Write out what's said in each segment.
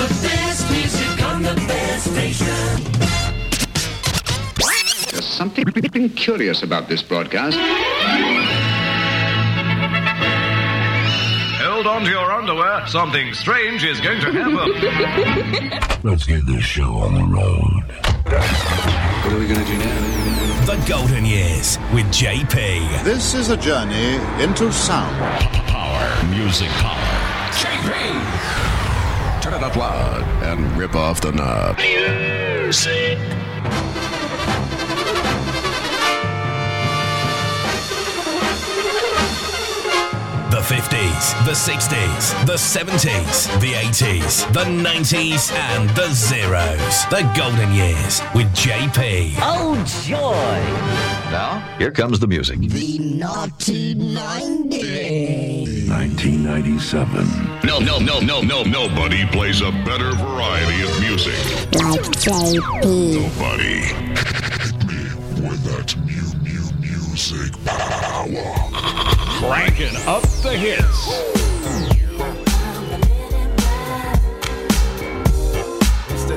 the best music on the best station. There's something curious about this broadcast. Hold on to your underwear. Something strange is going to happen. Let's get this show on the road. What are we going to do now? The Golden Years with JP. This is a journey into sound. Power. Music power. JP! Turn it up loud and rip off the knob. Music. The 50s, the 60s, the 70s, the 80s, the 90s, and the zeros. The Golden Years with JP. Oh, joy! Now, here comes the music. The naughty 90s. 1997. No, no, no, no, no, nobody plays a better variety of music. Like JP. Nobody. Hit me with that mew mew music power. Cranking up the hits. It's the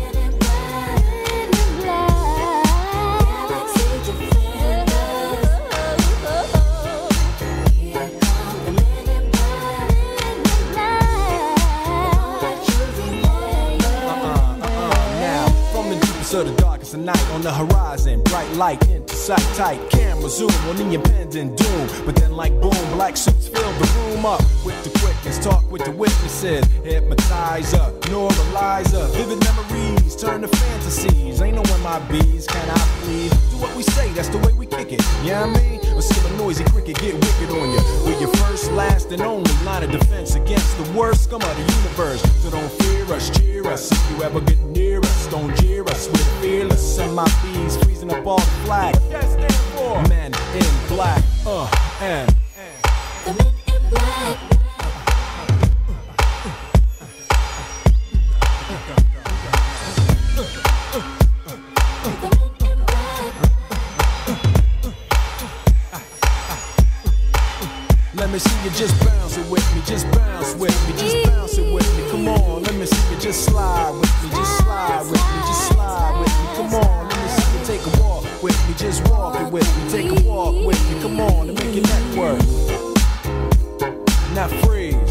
The the darkest of night on the horizon. Bright light sight tight camera zoom on the impending doom. But then like boom black suits fill the room up with the quickness talk with the witnesses hypnotizer neuralyzer vivid memories turn to fantasies. Ain't no my bees can i please? Do what we say that's the way we kick it. Yeah you know I mean or see a noisy cricket get wicked on you we're your first last and only line of defense against the worst scum of the universe. So don't fear us cheer us. If you ever get near us don't jeer us. We're fearless. And my bees freezing up all the flag that stand for men in black uh and The men in black. Let me see you just bounce it with me, just bounce with me, just bounce it with me. Come on, let me see you just slide with me, just slide with me, just me, just walk it with me, take a walk with me. Come on, and make your neck work. Now freeze.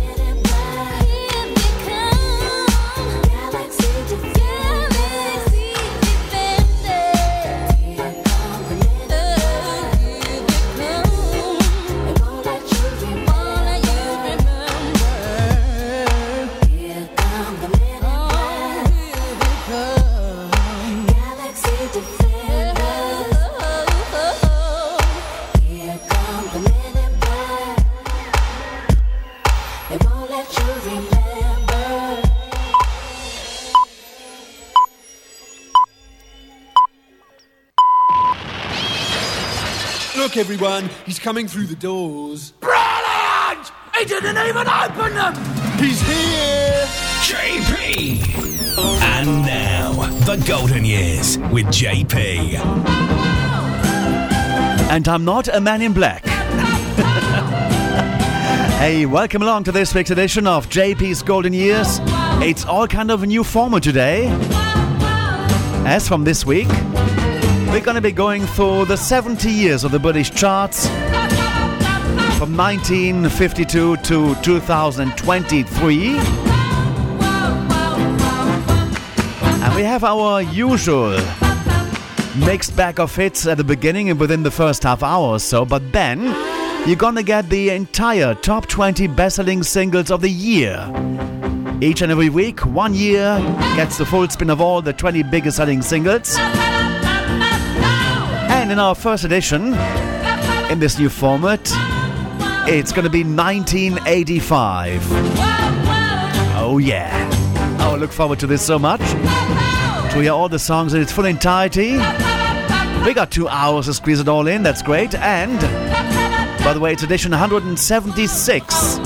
Everyone, he's coming through the doors. Brilliant! He didn't even open them! He's here! JP. And now, the Golden Years with JP. And I'm not a man in black. hey, welcome along to this week's edition of JP's Golden Years. It's all kind of a new format today. As from this week, we're gonna be going through the 70 years of the British charts from 1952 to 2023. And we have our usual mixed bag of hits at the beginning and within the first half hour or so, but then you're gonna get the entire top 20 best selling singles of the year. Each and every week, one year gets the full spin of all the 20 biggest selling singles. In our first edition, in this new format, it's gonna be 1985. Oh, yeah. Oh, look forward to this so much to hear all the songs in its full entirety. We got two hours to squeeze it all in, that's great. And, by the way, it's edition 176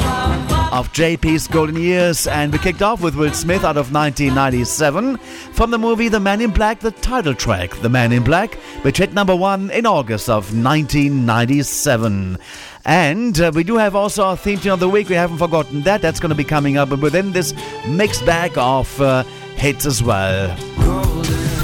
of JP's Golden Years, and we kicked off with Will Smith out of 1997 from the movie The Man in Black, the title track, The Man in Black, which hit number one in August of 1997. And uh, we do have also our theme tune of the week. We haven't forgotten that. That's going to be coming up within this mixed bag of uh, hits as well.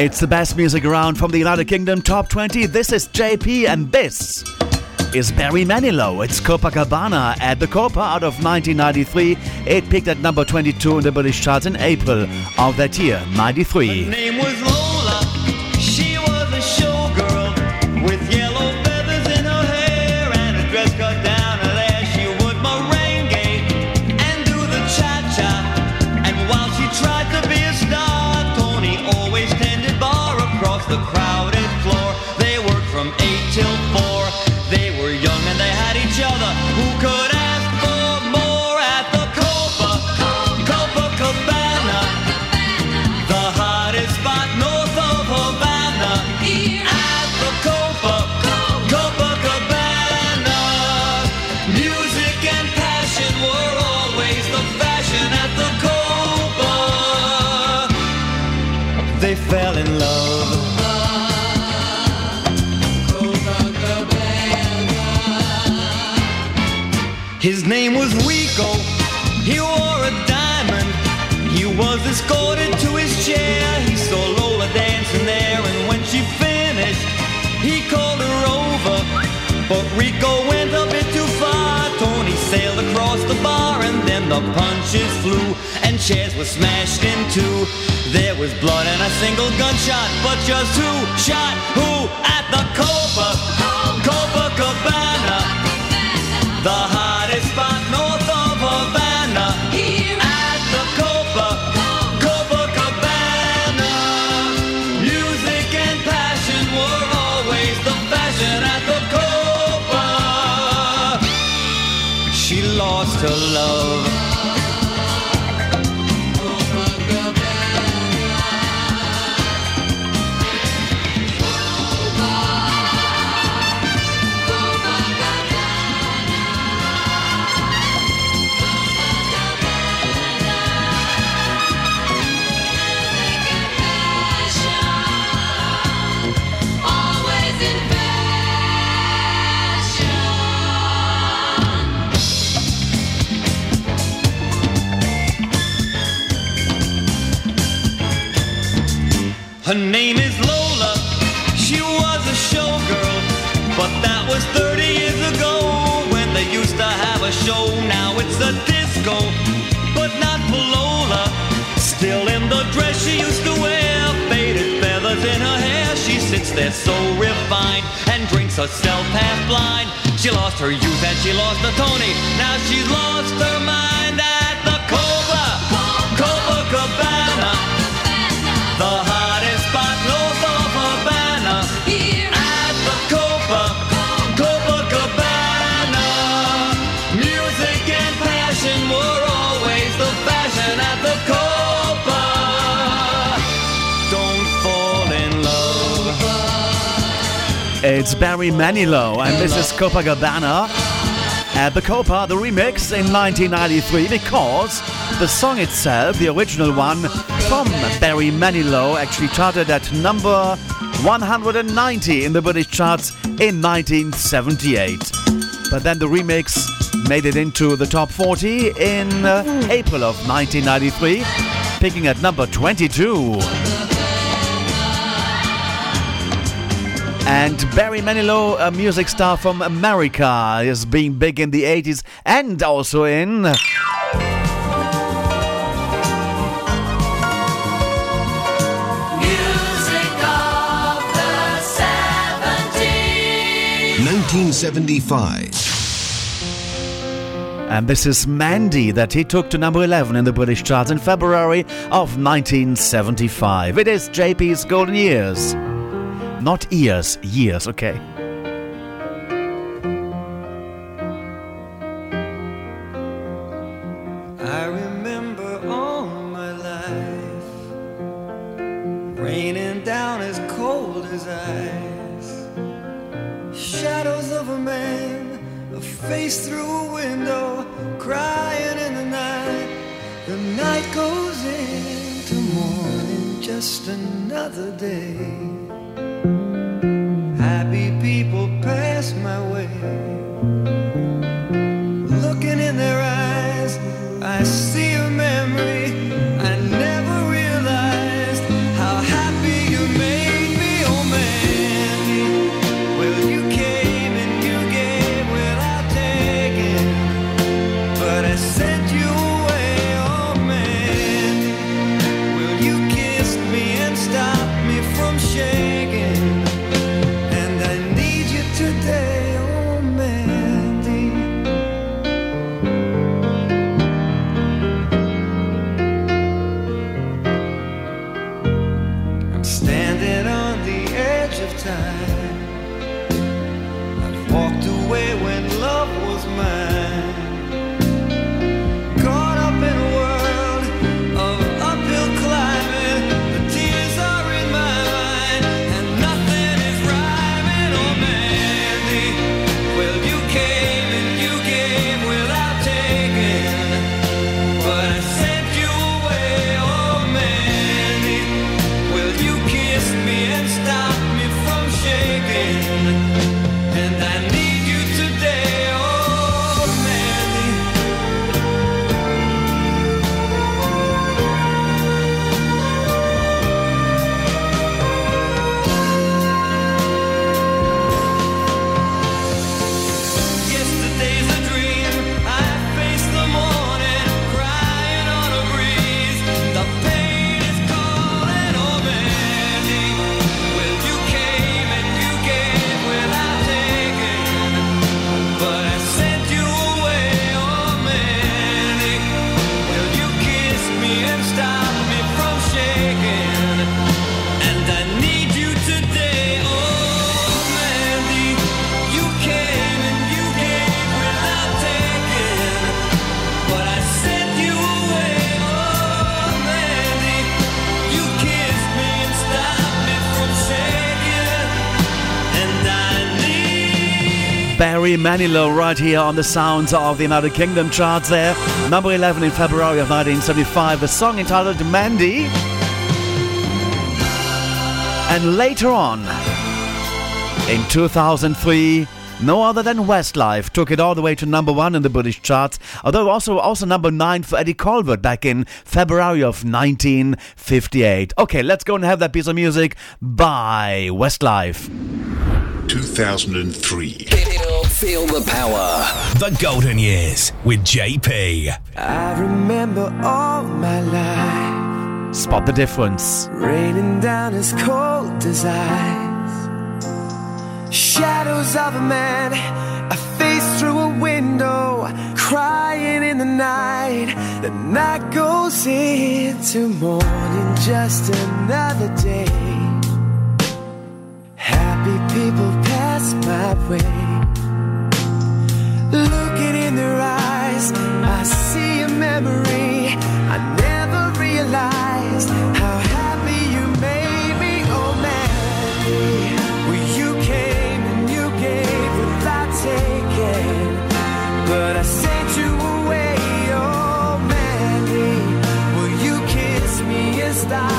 It's the best music around from the United Kingdom Top 20. This is JP, and this is Barry Manilow. It's Copacabana at the Copa out of 1993. It peaked at number 22 in the British charts in April of that year, 93. Her name was Lola. She was a showgirl with yellow name was Rico. He wore a diamond. He was escorted to his chair. He saw Lola dancing there, and when she finished, he called her over. But Rico went a bit too far. Tony sailed across the bar, and then the punches flew, and chairs were smashed in two. There was blood and a single gunshot, but just who shot who at the Copa? Copacabana. The her love. Her name is Lola. She was a showgirl, but that was 30 years ago when they used to have a show. Now it's a disco, but not for Lola. Still in the dress she used to wear, faded feathers in her hair. She sits there so refined and drinks herself half blind. She lost her youth and she lost the Tony. Now she's lost her mind at the Copa, Copacabana. The It's Barry Manilow, and this is Copacabana. At the Copa, the remix in 1993, because the song itself, the original one from Barry Manilow, actually charted at number 190 in the British charts in 1978. But then the remix made it into the top 40 in uh, April of 1993, picking at number 22. And Barry Manilow, a music star from America, is being big in the 80s and also in. Music of the 70s. 1975. And this is Mandy that he took to number 11 in the British charts in February of 1975. It is JP's Golden Years. Not ears, years, okay. Need. Manilow right here on the sounds of the United Kingdom charts there. Number 11 in February of 1975, a song entitled Mandy. And later on, in 2003, no other than Westlife took it all the way to number one in the British charts, although also also number nine for Eddie Calvert back in February of 1958. Okay, let's go and have that piece of music by Westlife. 2003. Feel the power. The Golden Years with JP. I remember all my life Spot the difference. raining down as cold as ice. Shadows of a man, a face through a window, crying in the night. The night goes into morning, just another day. Happy people pass my way. Looking in their eyes, I see a memory I never realized how happy you made me, oh man! Well, you came and you gave without taking, but I sent you away, oh man! Will you kissed me and stop?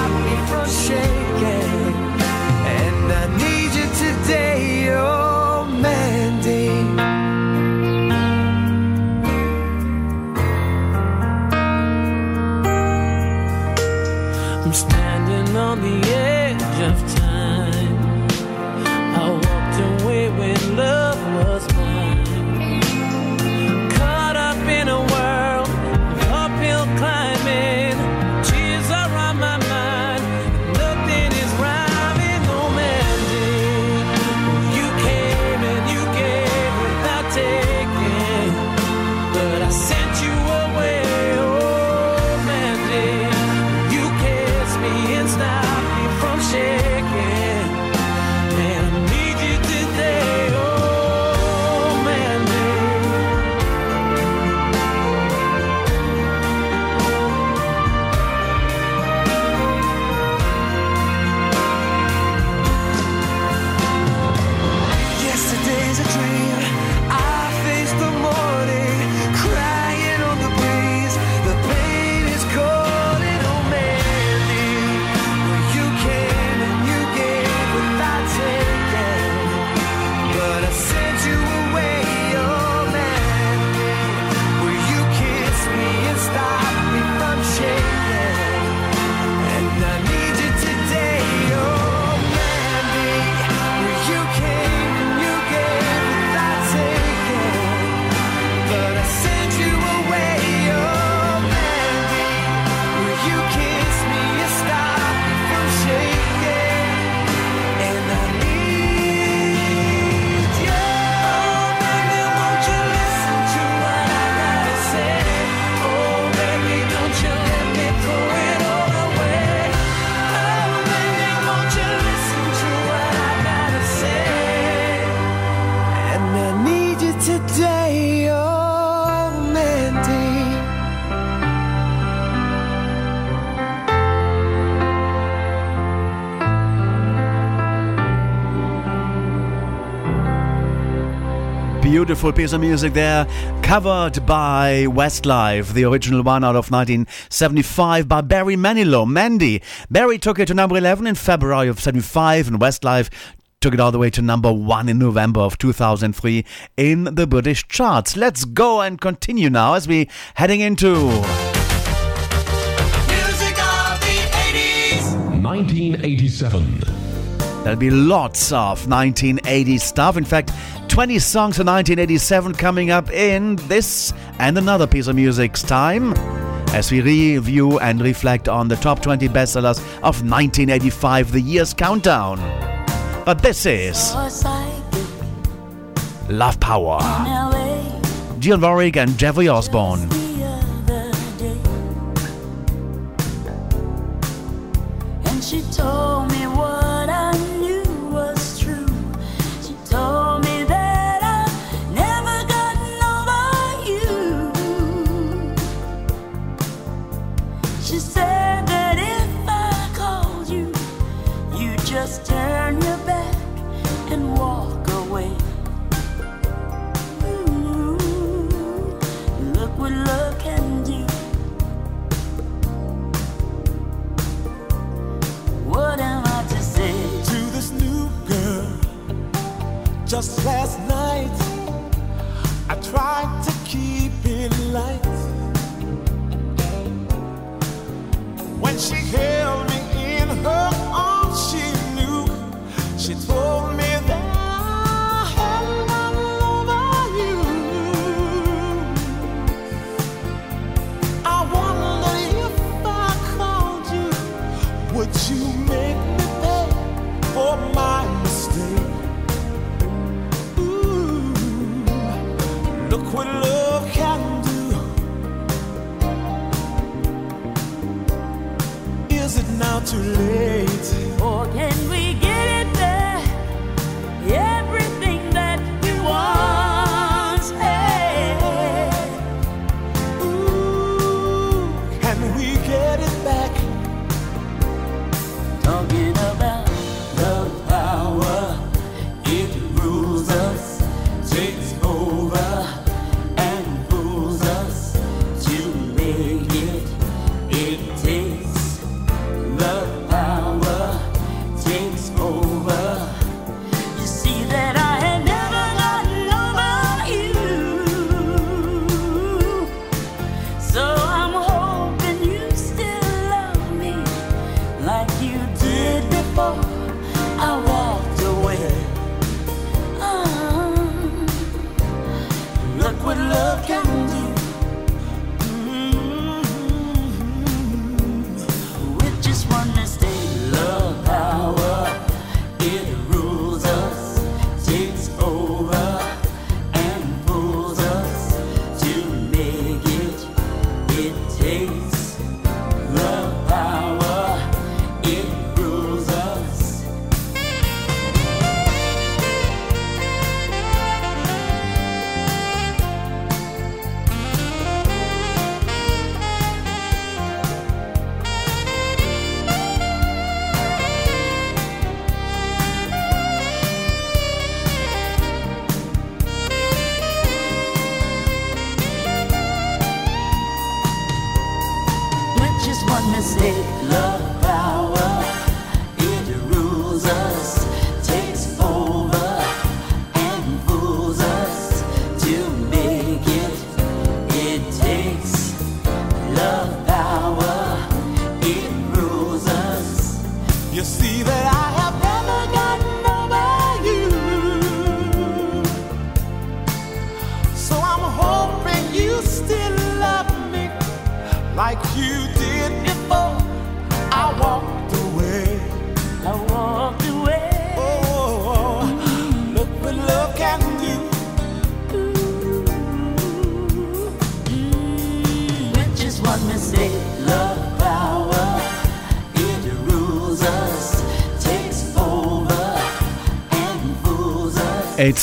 beautiful piece of music there, covered by Westlife, the original one out of 1975 by Barry Manilow. Mandy. Barry took it to number 11 in February of 75, and Westlife took it all the way to number one in November of 2003 in the British charts. Let's go and continue now as we heading into. Music of the 80s! 1987. There'll be lots of 1980s stuff. In fact, 20 songs from 1987 coming up in this and another piece of music's time as we review and reflect on the top 20 bestsellers of 1985, the year's countdown. But this is Love Power. Jill Warwick and Jeffrey Osborne. last night.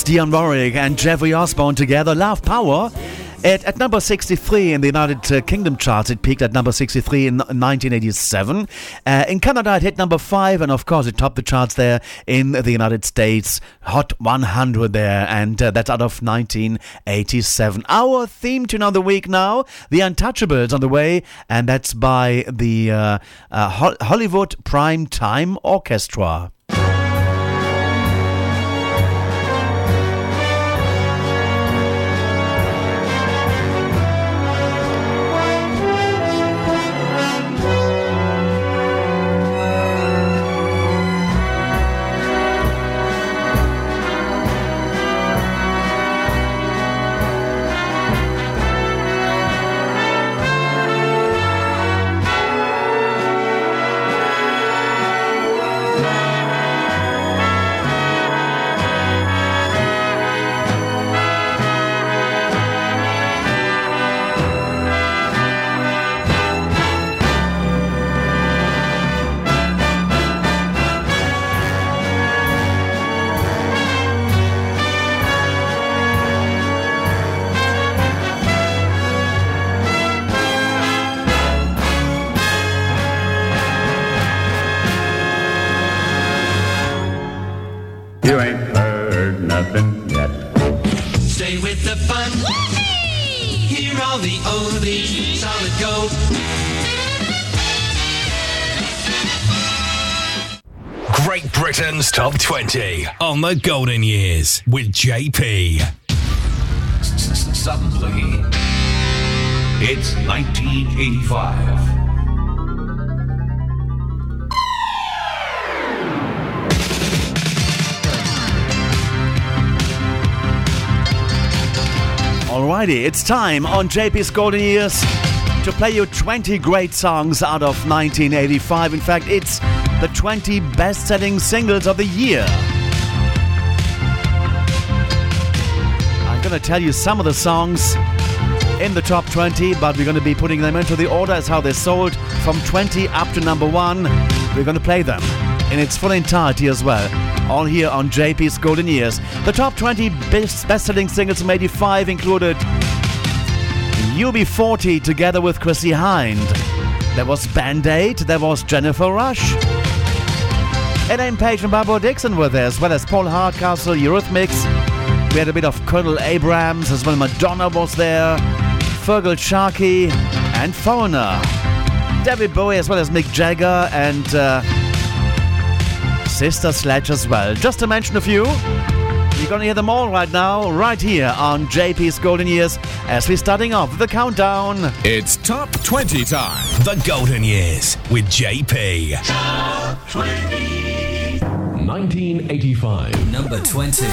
Dionne Warwick and Jeffrey Osborne together. Love Power. At, at number 63 in the United uh, Kingdom charts, it peaked at number 63 in 1987. Uh, in Canada, it hit number 5, and of course, it topped the charts there in the United States. Hot 100 there, and uh, that's out of 1987. Our theme tune of the week now The Untouchables on the way, and that's by the uh, uh, Ho- Hollywood Prime Time Orchestra. Britain's Top 20 on the Golden Years with JP. Suddenly, it's 1985. Alrighty, it's time on JP's Golden Years to play you 20 great songs out of 1985. In fact, it's the 20 best selling singles of the year. I'm gonna tell you some of the songs in the top 20, but we're gonna be putting them into the order as how they're sold from 20 up to number one. We're gonna play them in its full entirety as well. All here on JP's Golden Years. The top 20 best selling singles from 85 included UB40 together with Chrissie Hynde. There was Band Aid, there was Jennifer Rush. Elaine Paige and Barbara Dickson were there, as well as Paul Hardcastle, Eurythmics. We had a bit of Colonel Abrams, as well Madonna was there, Feargal Sharkey, and Foreigner. David Bowie, as well as Mick Jagger, and uh, Sister Sledge as well. Just to mention a few. You're gonna hear them all right now, right here on JP's Golden Years, as we're starting off the countdown. It's Top 20 time. The Golden Years with JP. Top 20. 1985. Number 20.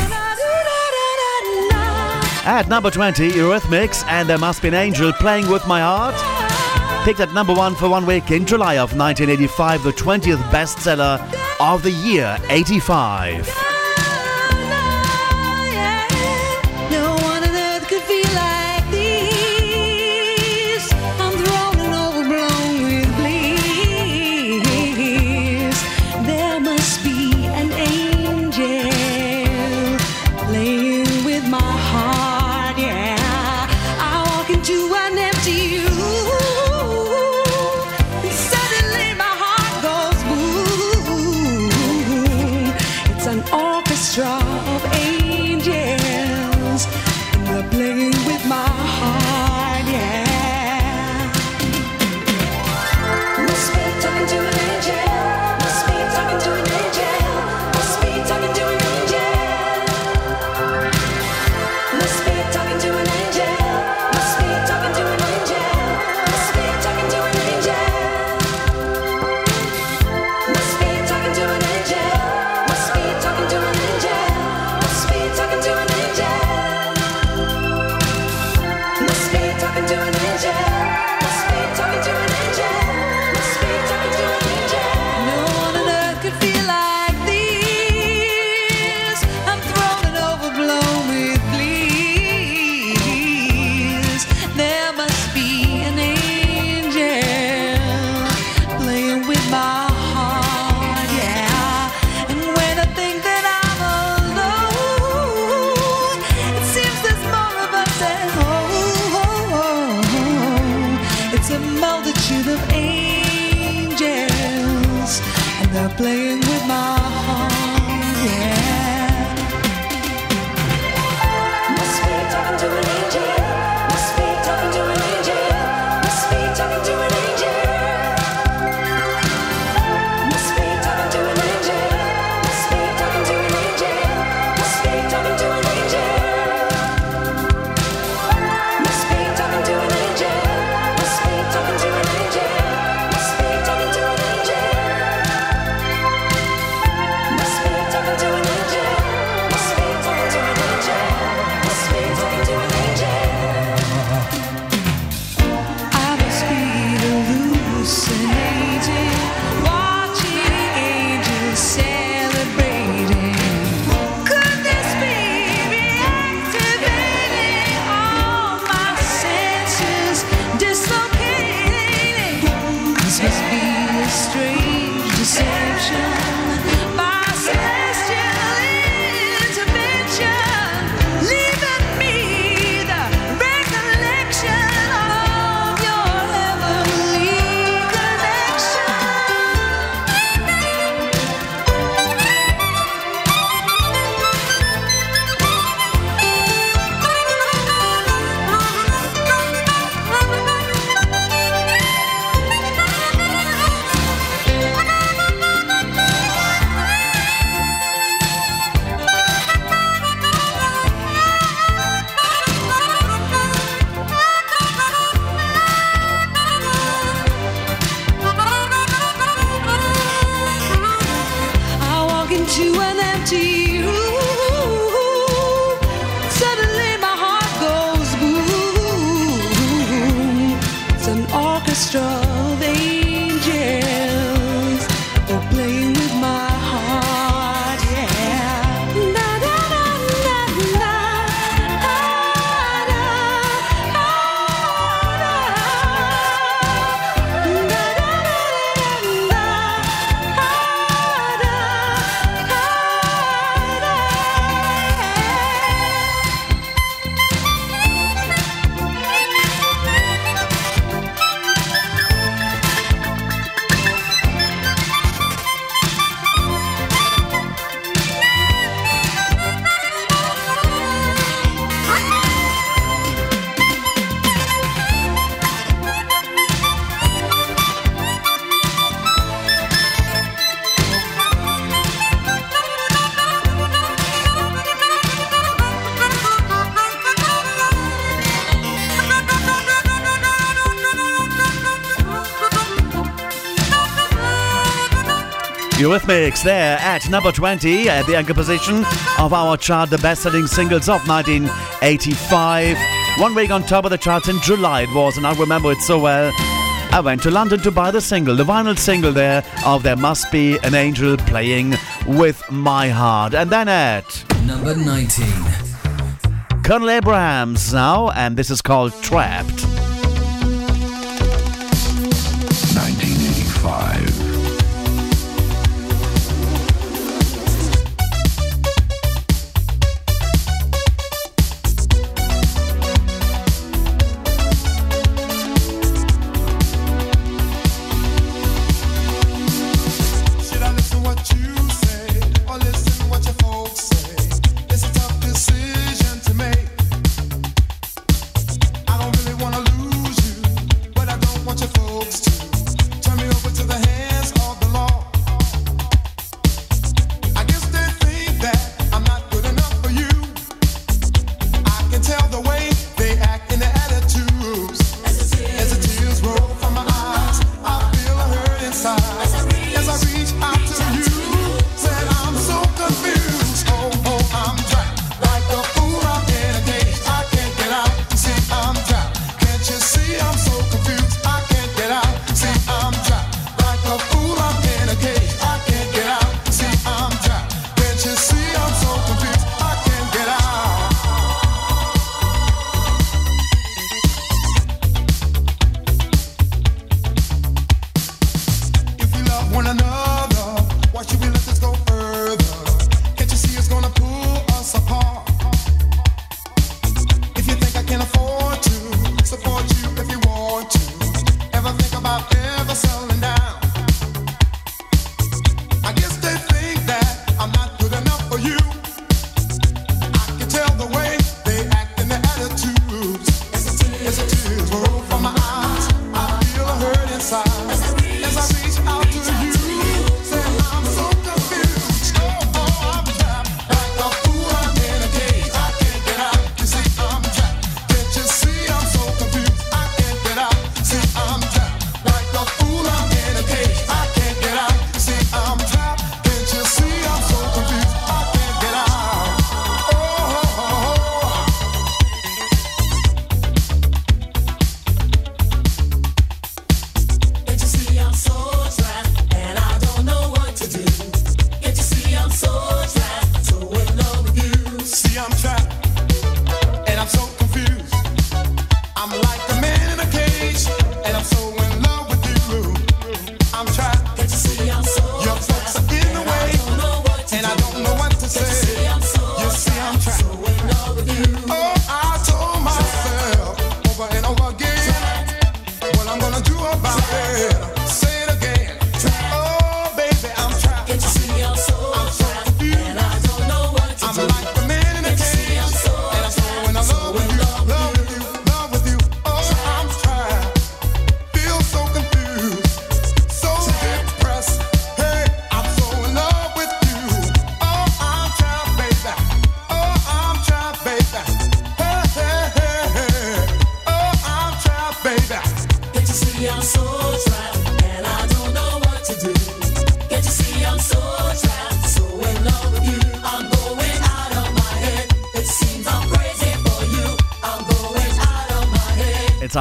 At number 20, Eurythmics and There Must Be an Angel Playing With My Heart. Picked at number one for one week in July of 1985, the 20th bestseller of the year 85. Eurythmics there at number 20 at the anchor position of our chart, the best selling singles of 1985. One week on top of the charts in July it was, and I remember it so well. I went to London to buy the single, the vinyl single there of There Must Be an Angel Playing with My Heart. And then at number 19, Colonel Abrams now, and this is called Trapped.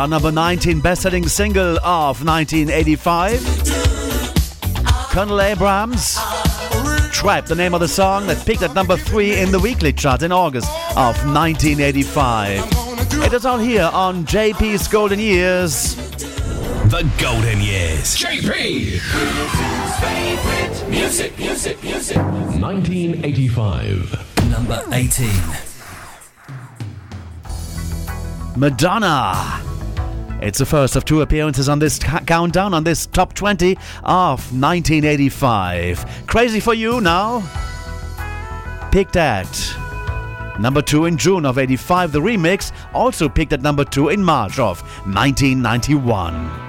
our number 19 best selling single of 1985. Colonel Abrams. "Trap," the name of the song that peaked at number 3 in the weekly chart in August of 1985. It is all here on JP's Golden Years. The Golden Years. JP! Music, music, music. 1985. Number 18. Madonna. It's the first of two appearances on this countdown, on this top 20 of 1985. Crazy for You now. Picked at number two in June of 85. The remix also picked at number two in March of 1991.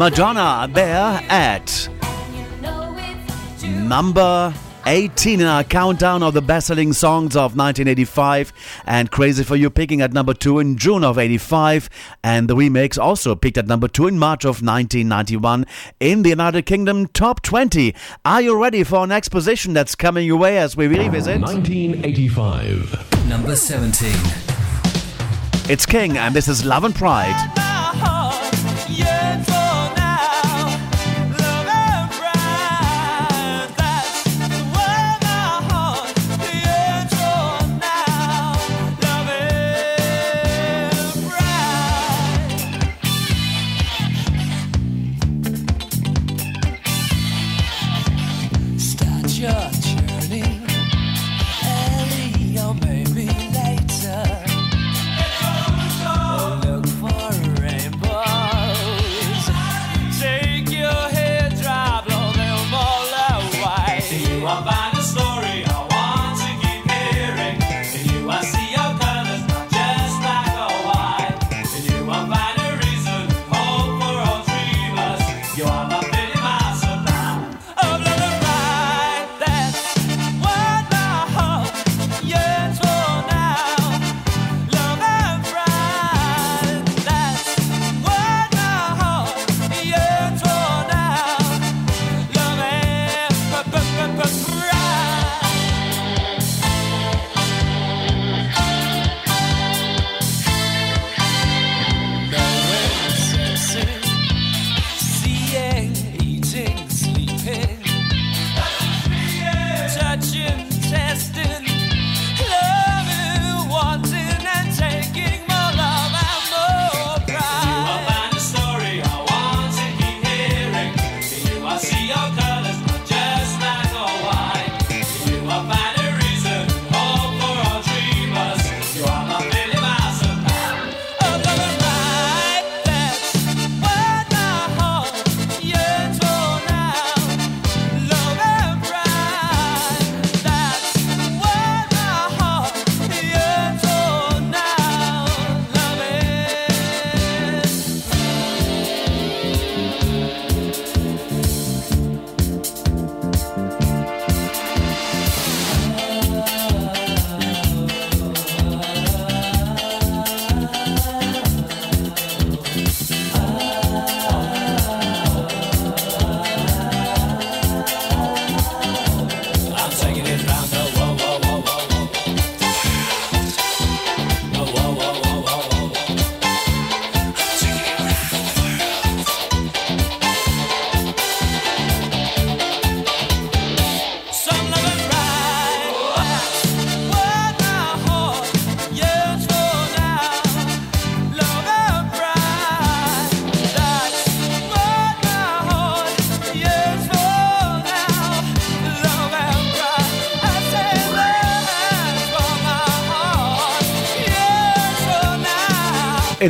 Madonna there at number 18 in our countdown of the best-selling songs of 1985 and Crazy for You picking at number 2 in June of 85 and the remakes also picked at number 2 in March of 1991 in the United Kingdom top 20. Are you ready for our next position that's coming your way as we revisit 1985 number 17 It's King and this is Love and Pride.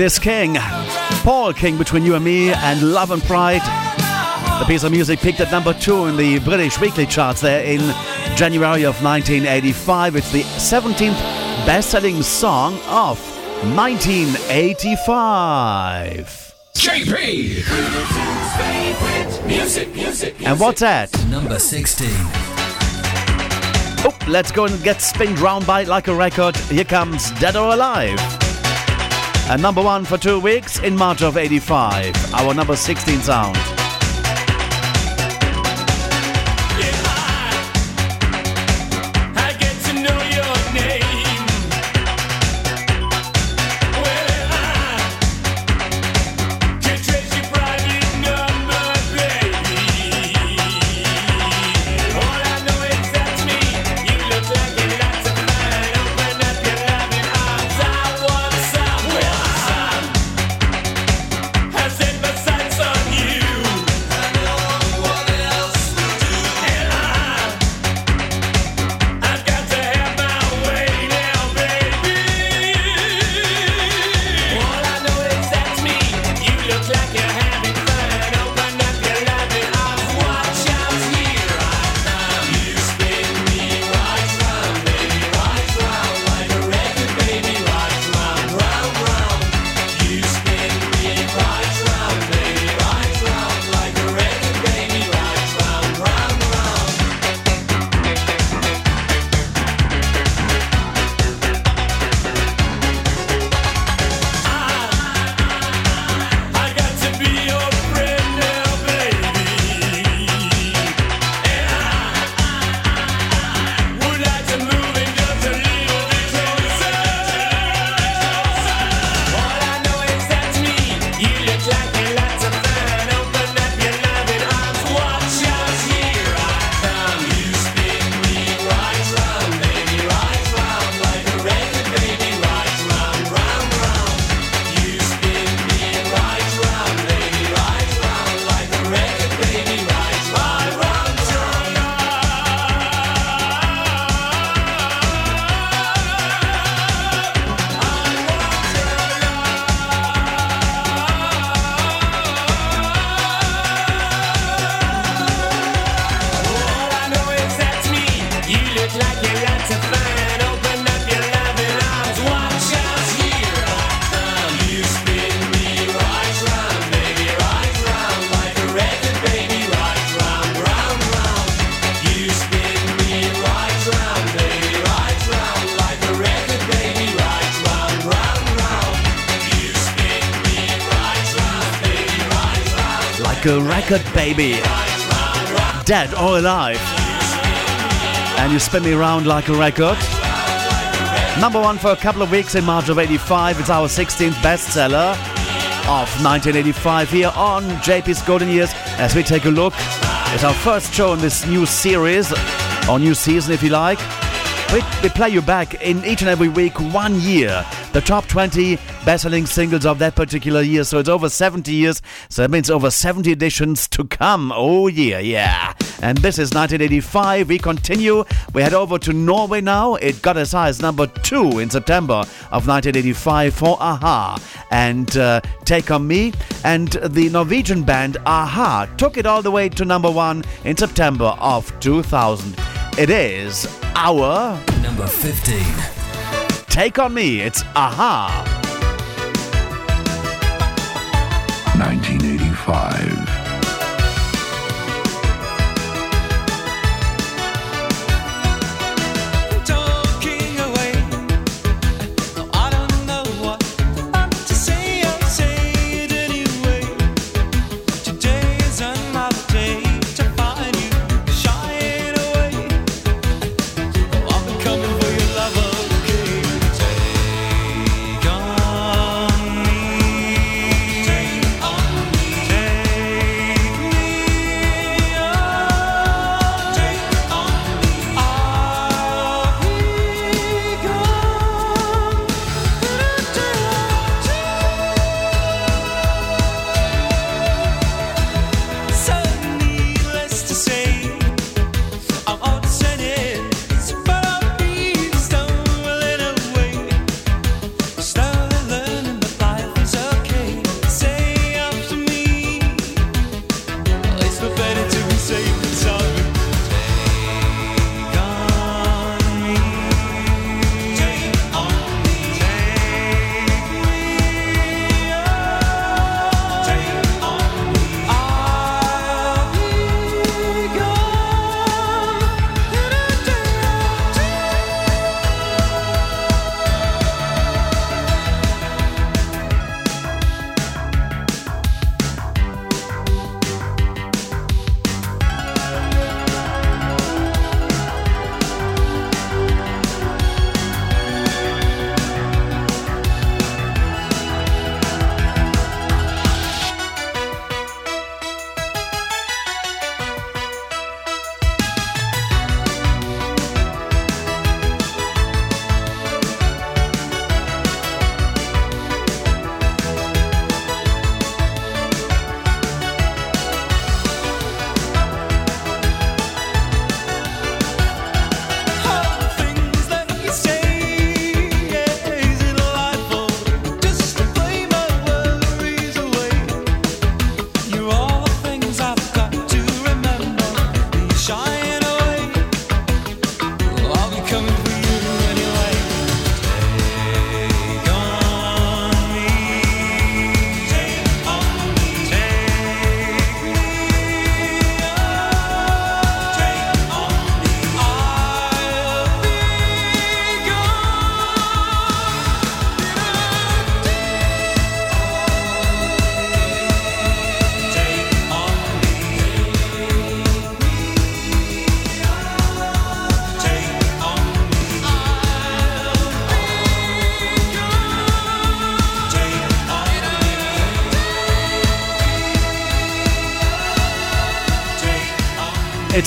It is King, Paul King, between you and me, and Love and Pride. The piece of music peaked at number two in the British weekly charts there in January of 1985. It's the 17th best-selling song of 1985. JP! Music, music, And what's that? Number 16. Oh, let's go and get spinned round by it like a record. Here comes Dead or Alive. And number one for two weeks in March of 85. Our number 16 sound. Dead or alive. And you spin me around like a record. Number one for a couple of weeks in March of 85. It's our 16th bestseller of 1985 here on JP's Golden Years as we take a look It's our first show in this new series, or new season if you like. We, we play you back in each and every week one year. The top 20 best-selling singles of that particular year. So it's over 70 years. So that means over 70 editions to come. Oh yeah, yeah. And this is 1985. We continue. We head over to Norway now. It got as high as number two in September of 1985 for a-ha and uh, Take on Me. And the Norwegian band Aha took it all the way to number one in September of 2000. It is our Number 15. Take on Me. It's a-ha. 1985.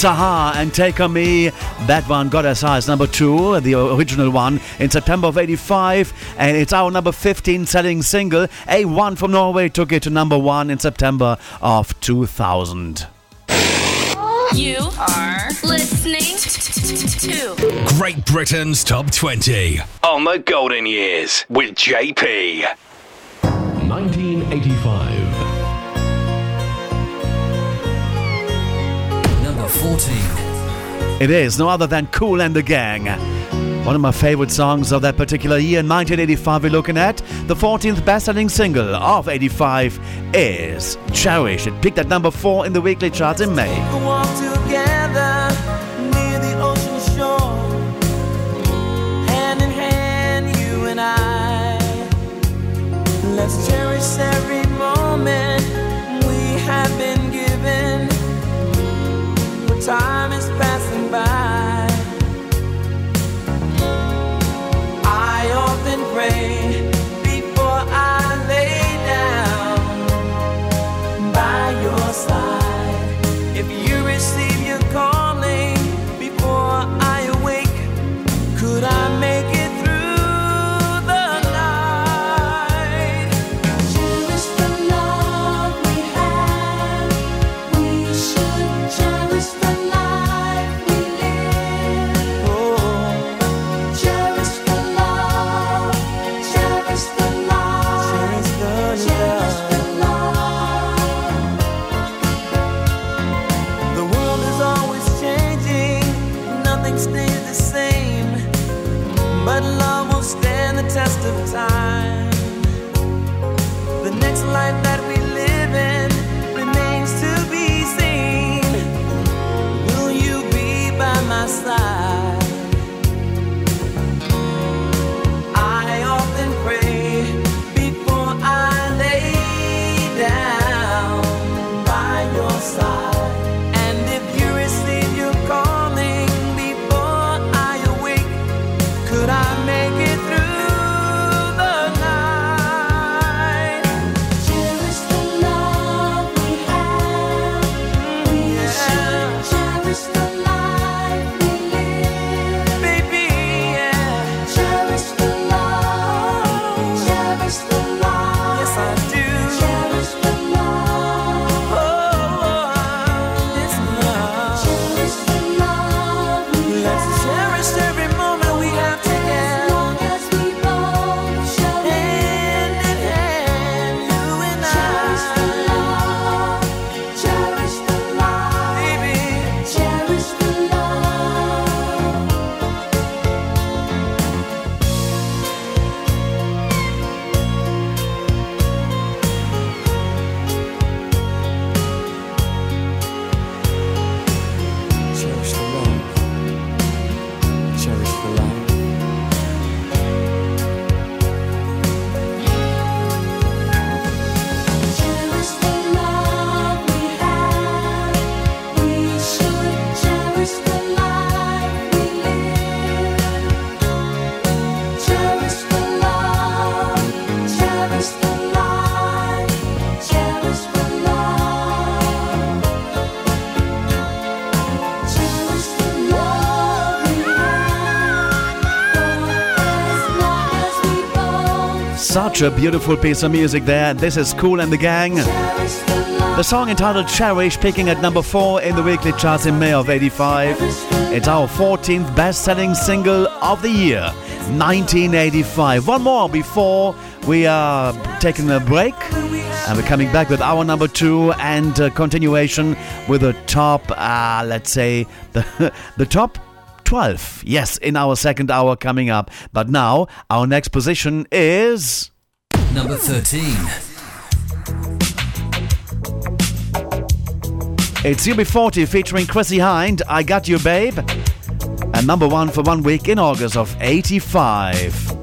It's and Take On Me. That one got as high as number two, the original one, in September of 85. And it's our number 15 selling single. A1 from Norway took it to number one in September of 2000. You are listening to Great Britain's Top 20 on the Golden Years with JP. 14. It is no other than Kool and the Gang. One of my favorite songs of that particular year, 1985, we're looking at. The 14th best selling single of 85 is Cherish. It peaked at number 4 in the weekly charts in May. We walk together time is passing by. I often pray Such a beautiful piece of music there. This is Kool and the Gang. the. Song entitled Cherish, peaking at number 4 in the weekly charts in May of 85. It's our 14th best selling single of the year, 1985. One more before we are taking a break. And we're coming back with our number two and continuation with the top, uh, let's say, the, the top 12. Yes, in our second hour coming up. But now, our next position is. Number 13. It's UB40 featuring Chrissie Hynde, I Got You Babe. And number one for one week in August of 85.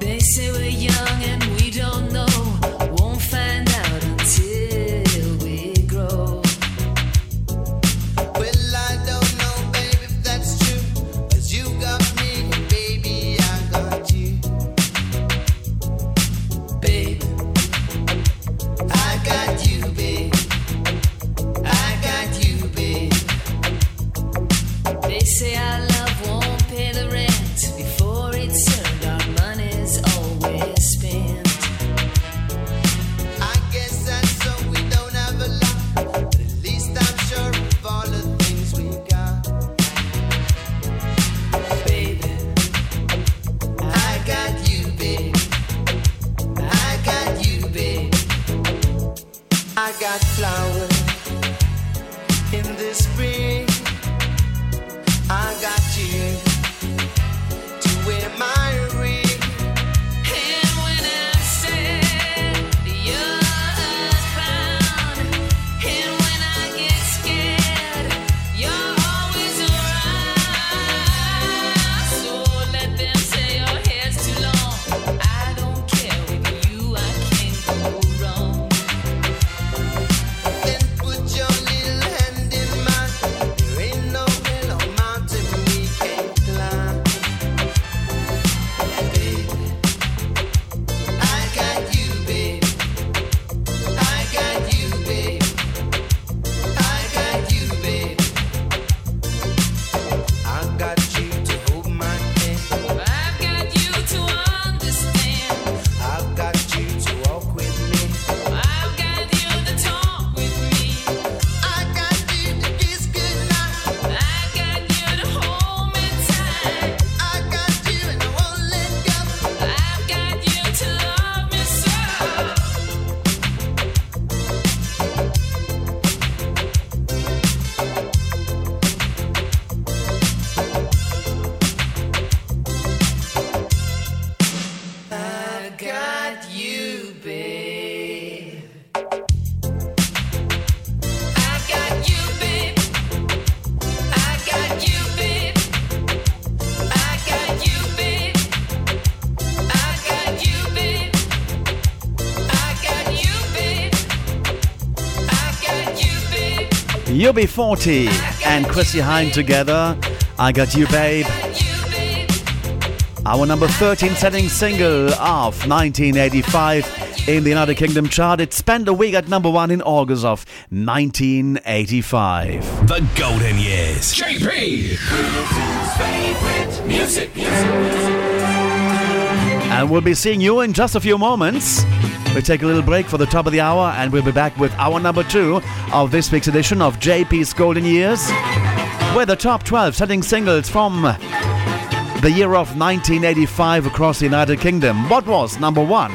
You, babe. UB40 and Chrissie Hynde together. I got you, babe. Our number 13 setting single of 1985 in the United Kingdom chart. It spent a week at number one in August of 1985. The Golden Years. JP. favorite music. And we'll be seeing you in just a few moments. We'll take a little break for the top of the hour and we'll be back with our number two of this week's edition of JP's Golden Years. Where the top 12 setting singles from the year of 1985 across the United Kingdom. What was number one?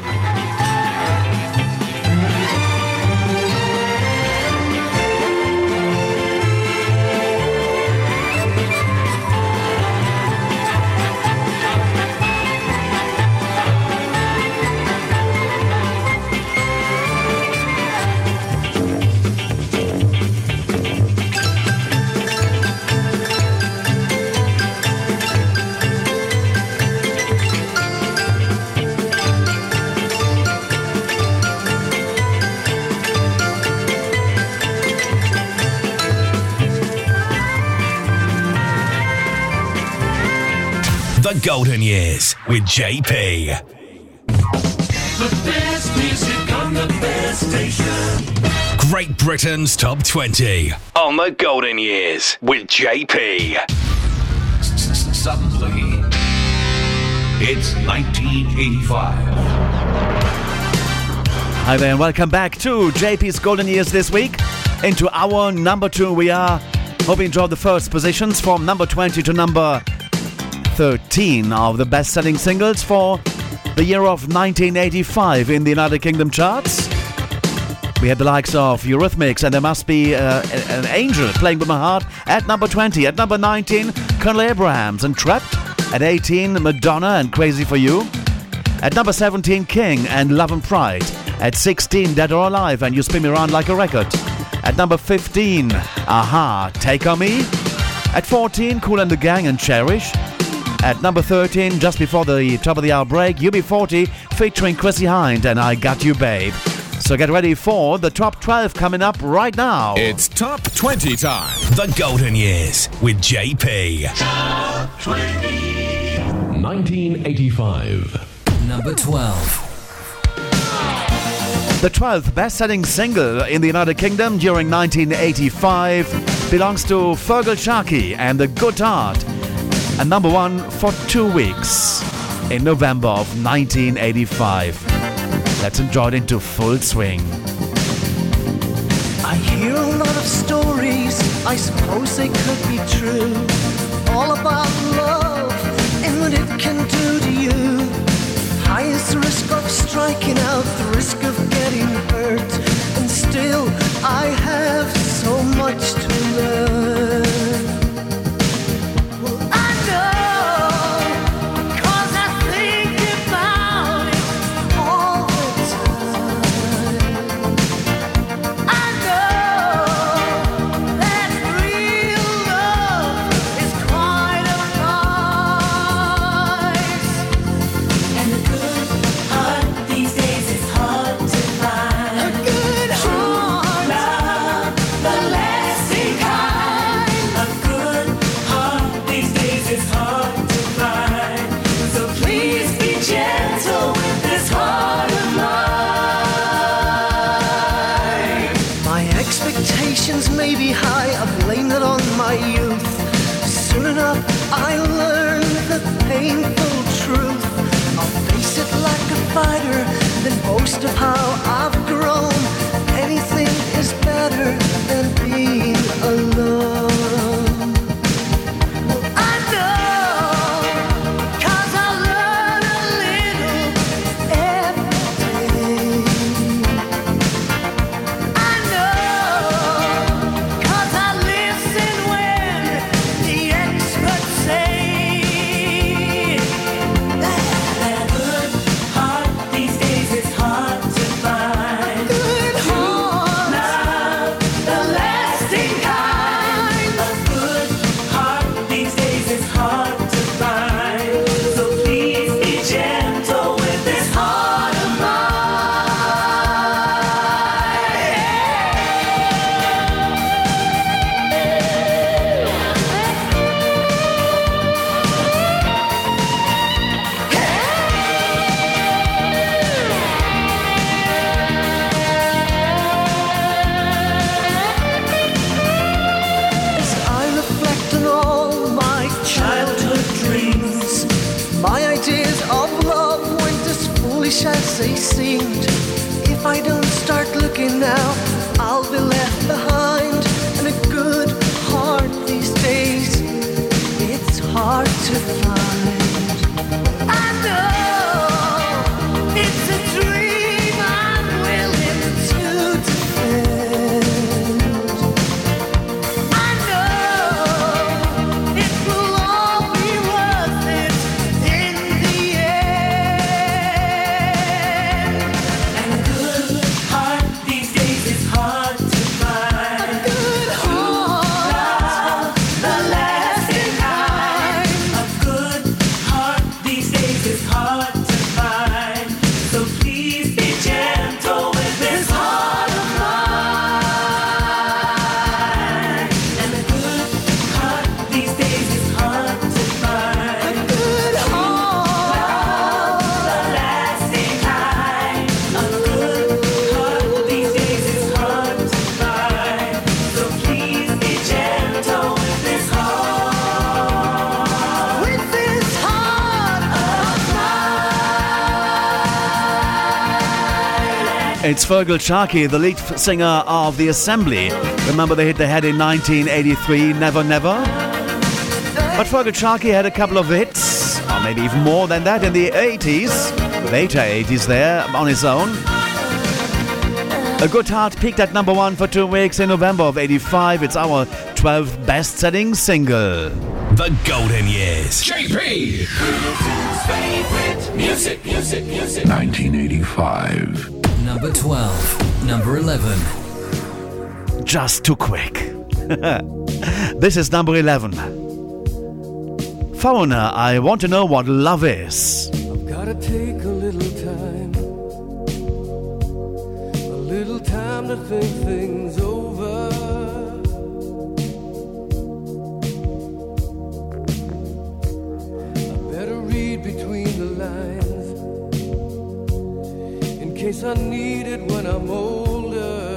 Golden Years with JP. The best music on the best station. Great Britain's Top 20 on The Golden Years with JP. Suddenly, it's 1985. Hi there, and welcome back to JP's Golden Years this week. Into our number two, we are hoping to draw the first positions from number 20 to number 13 of the best selling singles for the year of 1985 in the United Kingdom charts. We had the likes of Eurythmics and There Must Be uh, an Angel playing with my heart at number 20. At number 19, Colonel Abrams and Trapped. At 18, Madonna and Crazy for You. At number 17, King and Love and Pride. At 16, Dead or Alive and You Spin Me Around Like a Record. At number 15, a-ha, Take On Me. At 14, Kool and the Gang and Cherish. At number 13, just before the top of the hour break, UB40 featuring Chrissie Hynde and I Got You Babe. So get ready for the top 12 coming up right now. It's Top 20 time. The Golden Years with JP. Top 1985. Number 12. The 12th best selling single in the United Kingdom during 1985 belongs to Feargal Sharkey and the Good Heart, and number one for two weeks in November of 1985. Let's enjoy it into full swing. I hear a lot of stories, I suppose they could be true. All about love and what it can do to you. High is the risk of striking out, the risk of getting hurt. And still, I have so much to learn. Foolish as they seemed. If I don't start looking now, I'll be left behind. And a good heart these days, it's hard to find. It's Feargal Sharkey, the lead singer of The Assembly. Remember they hit the head in 1983, Never Never? But Feargal Sharkey had a couple of hits, or maybe even more than that in the 80s, later 80s there, on his own. A Good Heart peaked at number one for two weeks in November of 85. It's our 12th best-selling single. The Golden Years. JP! Favorite music, music, music. 1985. Number 12. Number 11. Just too quick. this is number 11. Foreigner, I want to know what love is. Gotta take a little time, a little time to think things over. I better read between the lines in case I need it when I'm older.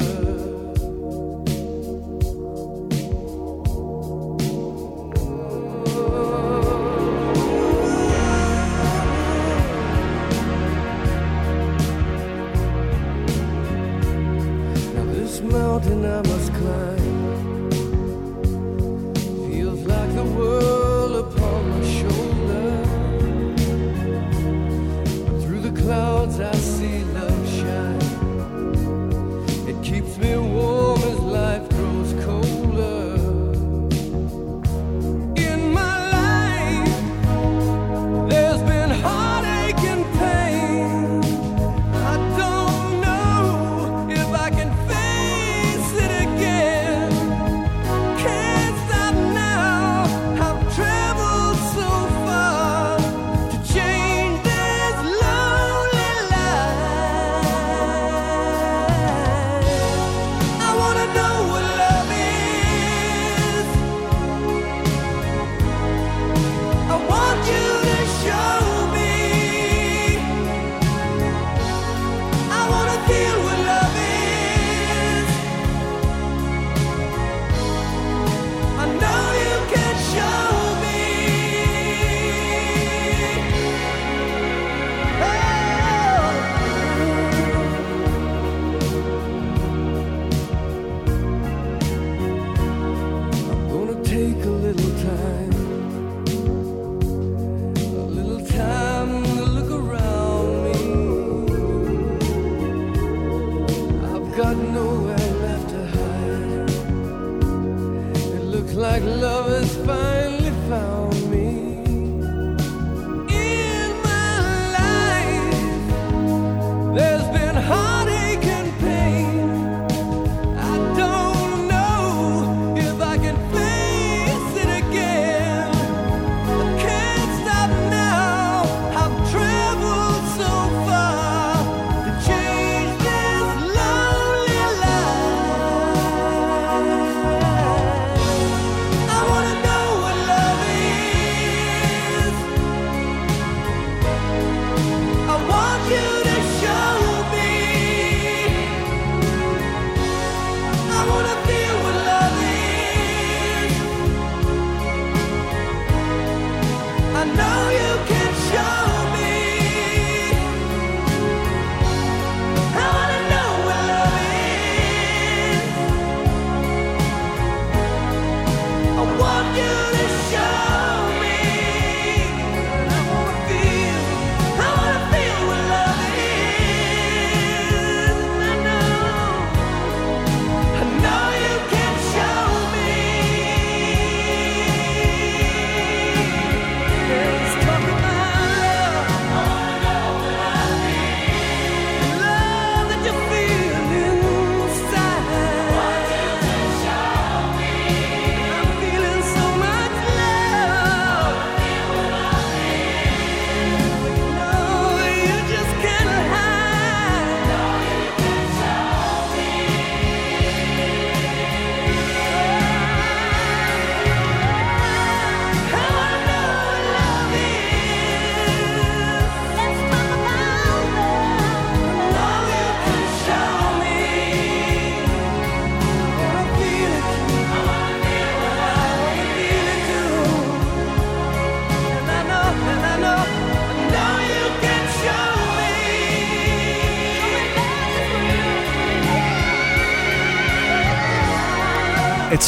Now this mountain I must climb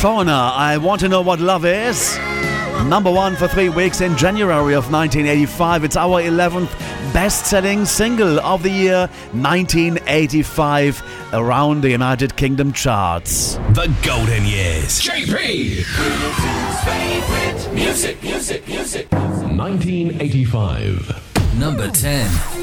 Foreigner. I want to know what love is. Number one for three weeks in January of 1985. It's our 11th best selling single of the year 1985 around the United Kingdom charts. The Golden Years. JP! Music, music, music. 1985. Number 10.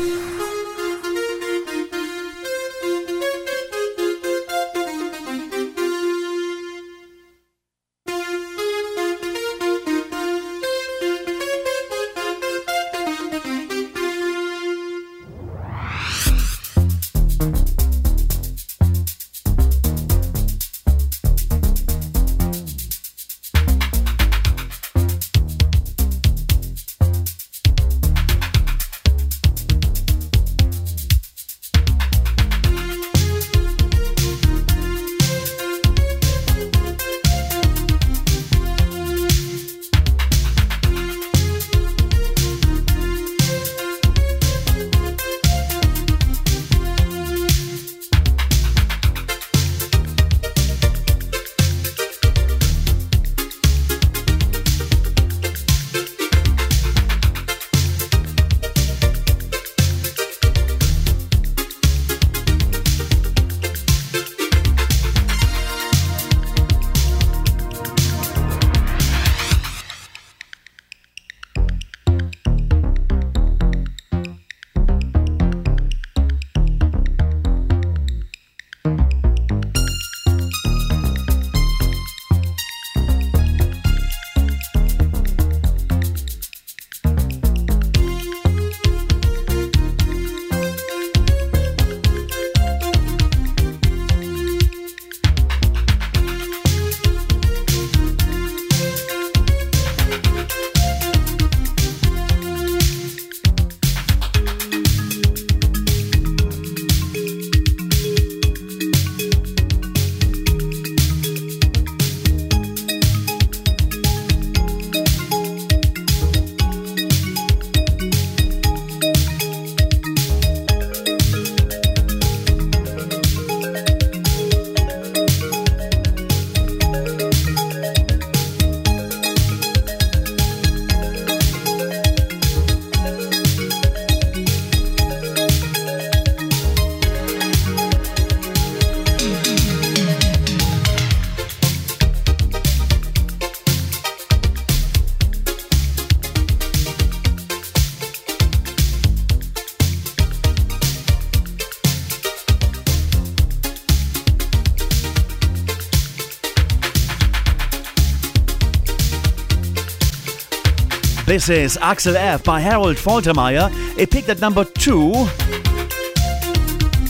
This is Axel F by Harold Faltermeyer. It peaked at number two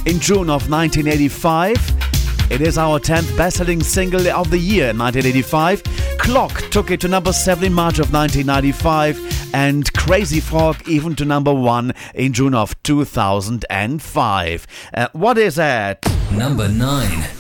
in June of 1985. It is our 10th best-selling single of the year in 1985. Clock took it to number 7 in March of 1995 and Crazy Frog even to number 1 in June of 2005. Uh, what is that? Number 9.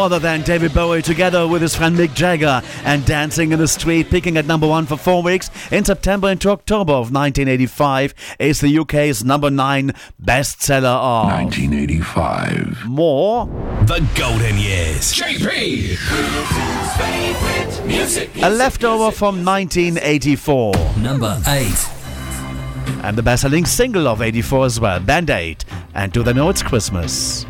other than David Bowie together with his friend Mick Jagger and Dancing in the Street, peaking at number one for four weeks in September into October of 1985, is the UK's number nine bestseller of 1985. More The Golden Years. JP! Music, music, A leftover music, from 1984. Number eight. And the best selling single of 84 as well, Band Aid. And do they know it's Christmas?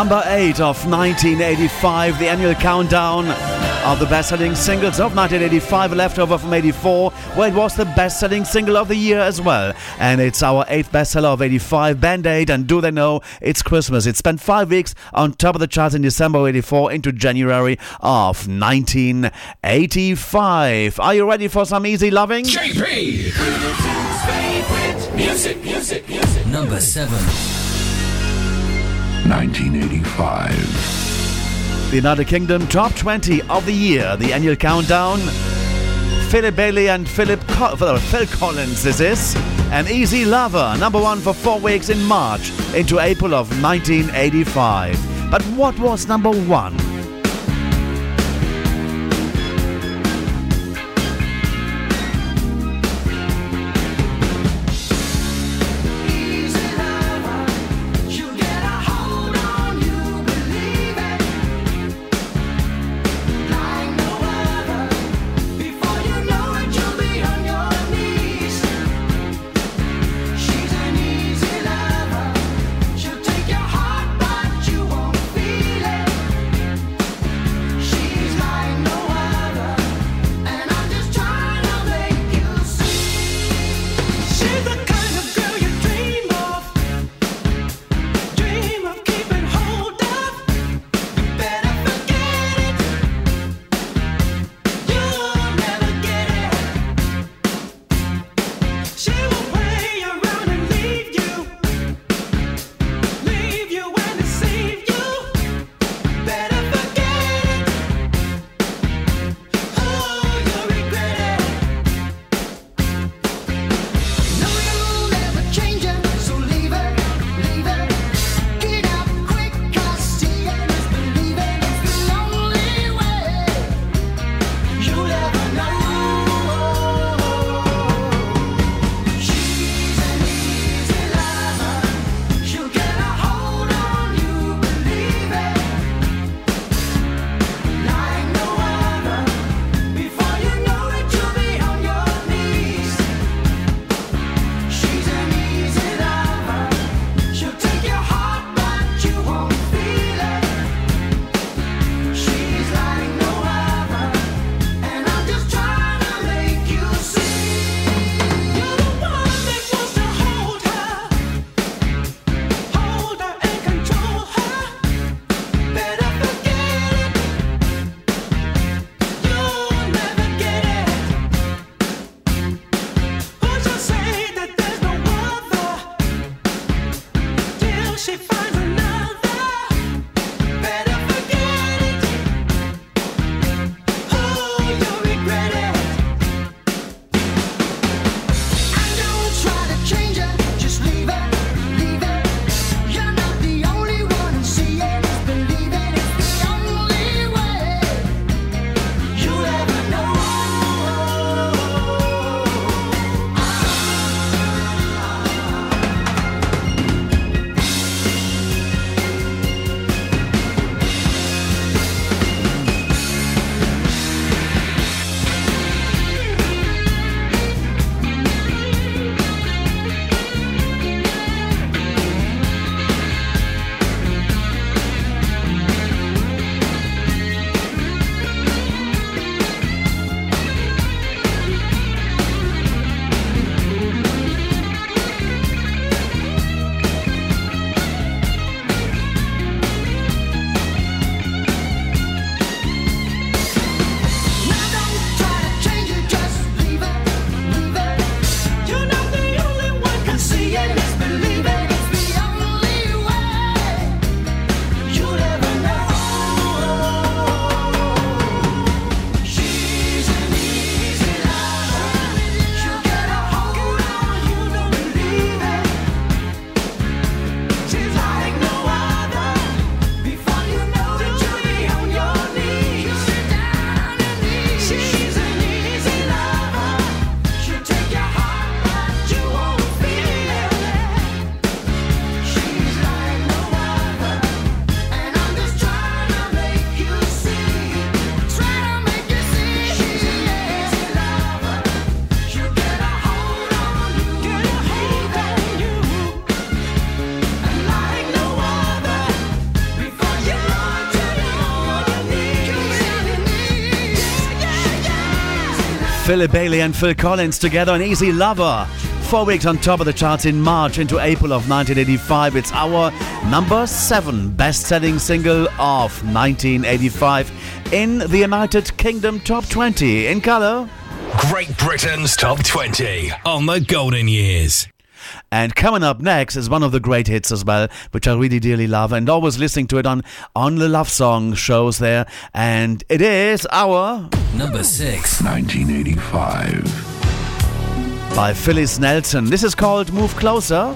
Number 8 of 1985, the annual countdown of the best selling singles of 1985, a leftover from 84, where it was the best selling single of the year as well. And it's our eighth bestseller of 85, Band Aid. And do they know it's Christmas? It spent five weeks on top of the charts in December 84 into January of 1985. Are you ready for some easy loving? JP! Music, music, music. Number 7. 1985. The United Kingdom Top 20 of the Year, the annual countdown. Philip Bailey and Philip Co- uh, Phil Collins, this is. An Easy Lover, number one for four weeks in March into April of 1985. But what was number one? Philip Bailey and Phil Collins together on Easy Lover. Four weeks on top of the charts in March into April of 1985. It's our number seven best selling single of 1985 in the United Kingdom Top 20 in color. Great Britain's Top 20 on the Golden Years. And coming up next is one of the great hits as well, which I really dearly love and always listening to it on, on the love song shows there. And it is our Number 6. 1985. by Phyllis Nelson. This is called Move Closer.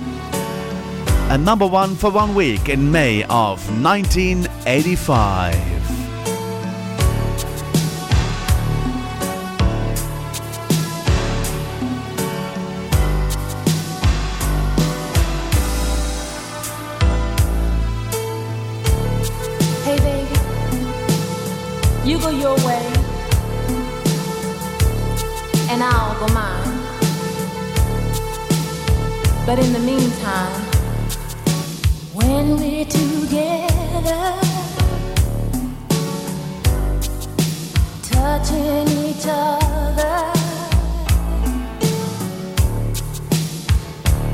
And number one for one week in May of 1985. You go your way, and I'll go mine. But in the meantime, when we're together, touching each other,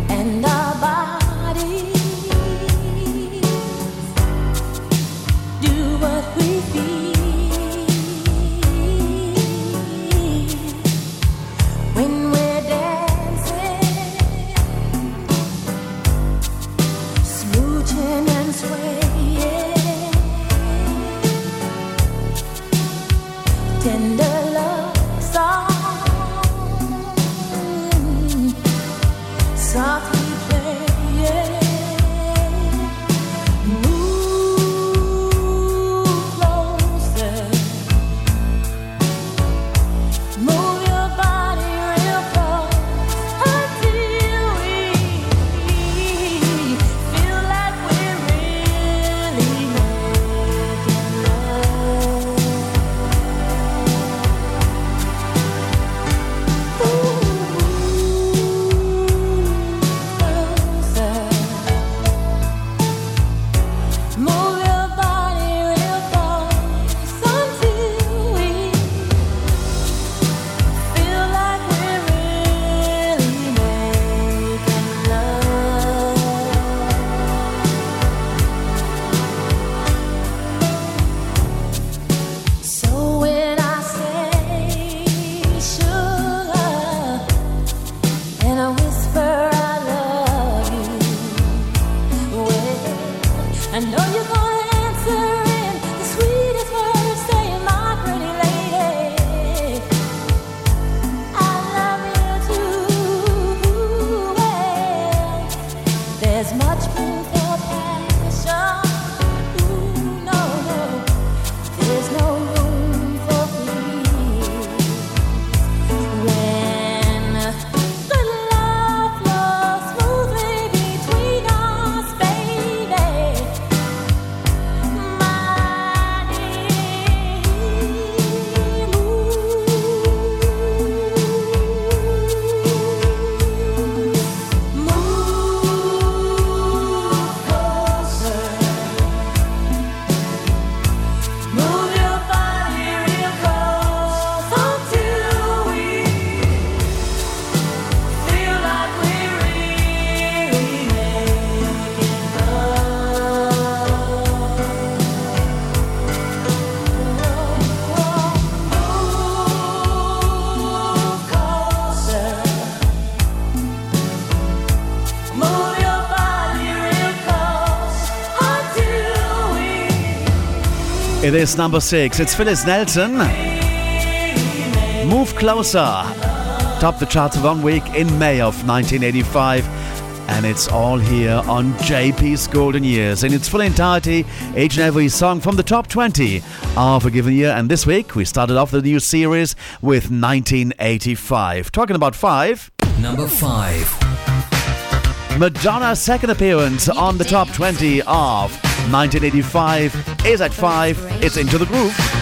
and our bodies It is number six. It's Phyllis Nelson. Move closer. Top the charts one week in May of 1985. And it's all here on JP's Golden Years in its full entirety, each and every song from the top 20 of a given year. And this week we started off the new series with 1985. Talking about five. Number 5. Madonna's second appearance on the top 20 of 1985 is at 5. It's Into the Groove.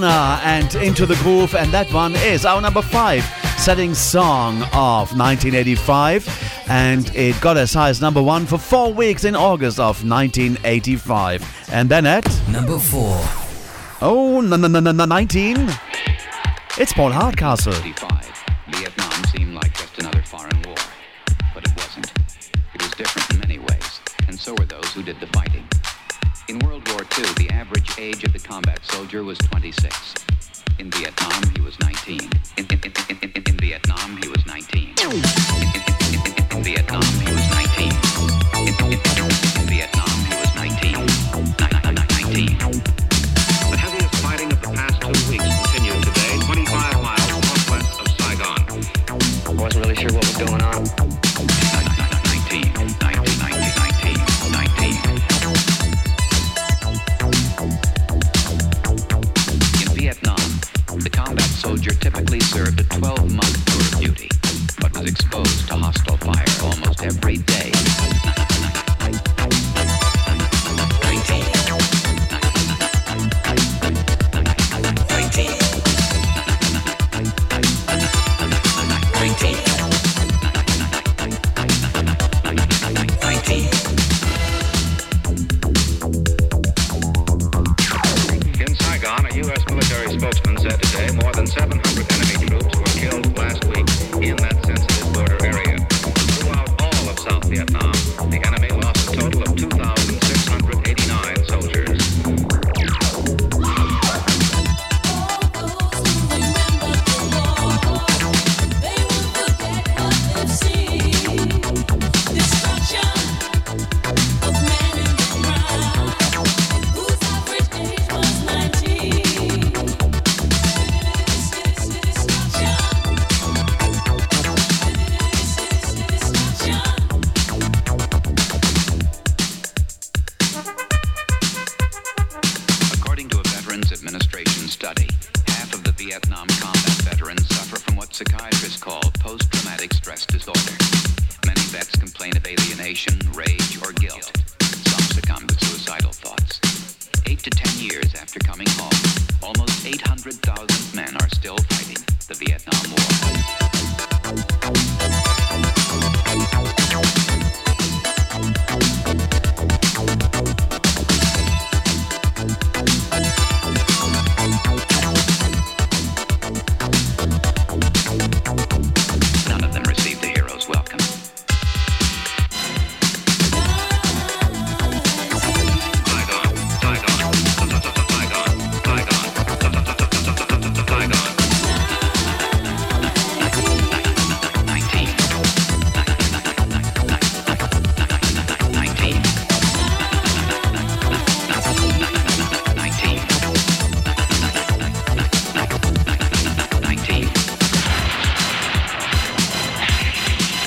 And Into the Groove, and that one is our number five setting song of 1985, and it got as high as number one for four weeks in August of 1985. And then at number four. Oh, no, no, no, no, no, 19. It's Paul Hardcastle. Combat soldier was 26. In Vietnam, he was 19.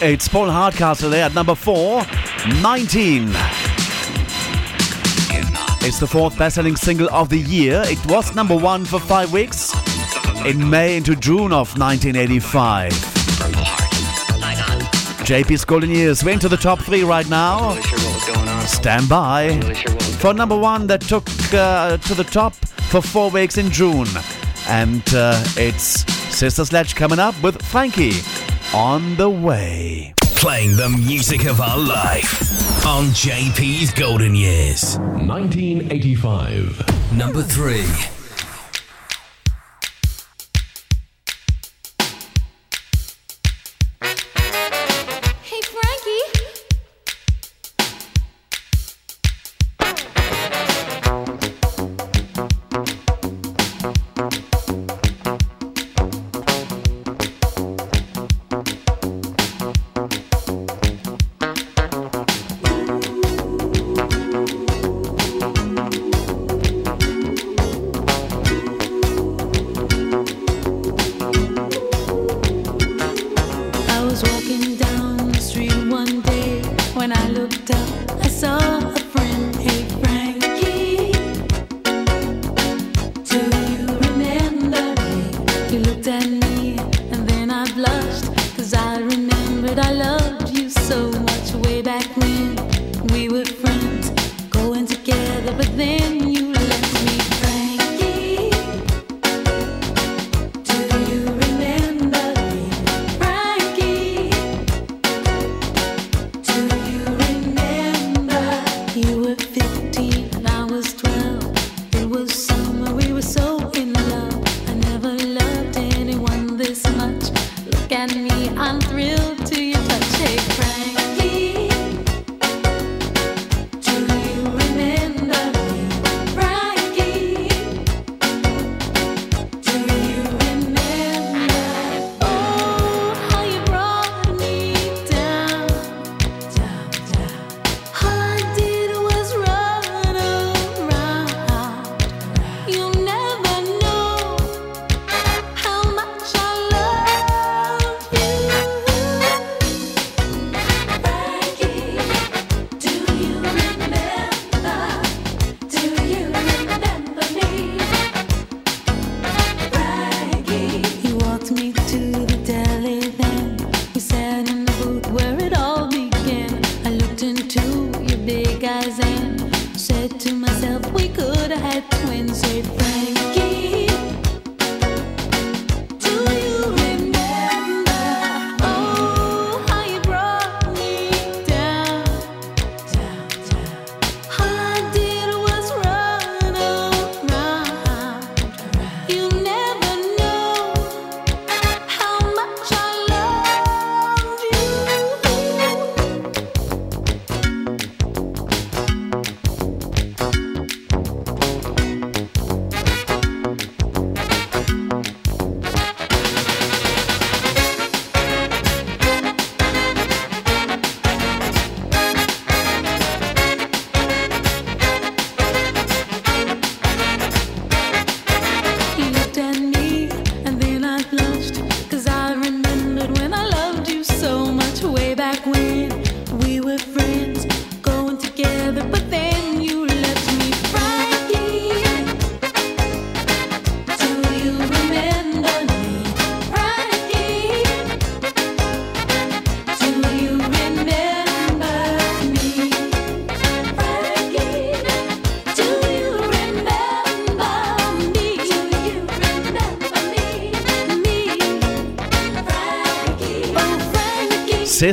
It's Paul Hardcastle there at number four, 19. It's the fourth best-selling single of the year. It was number one for five weeks in May into June of 1985. JP's Golden Years. We're into the top three right now. Stand by for number one that took uh, to the top for four weeks in June. And uh, it's Sister Sledge coming up with Frankie on the way. Playing the music of our life on JP's Golden Years. 1985. Number three.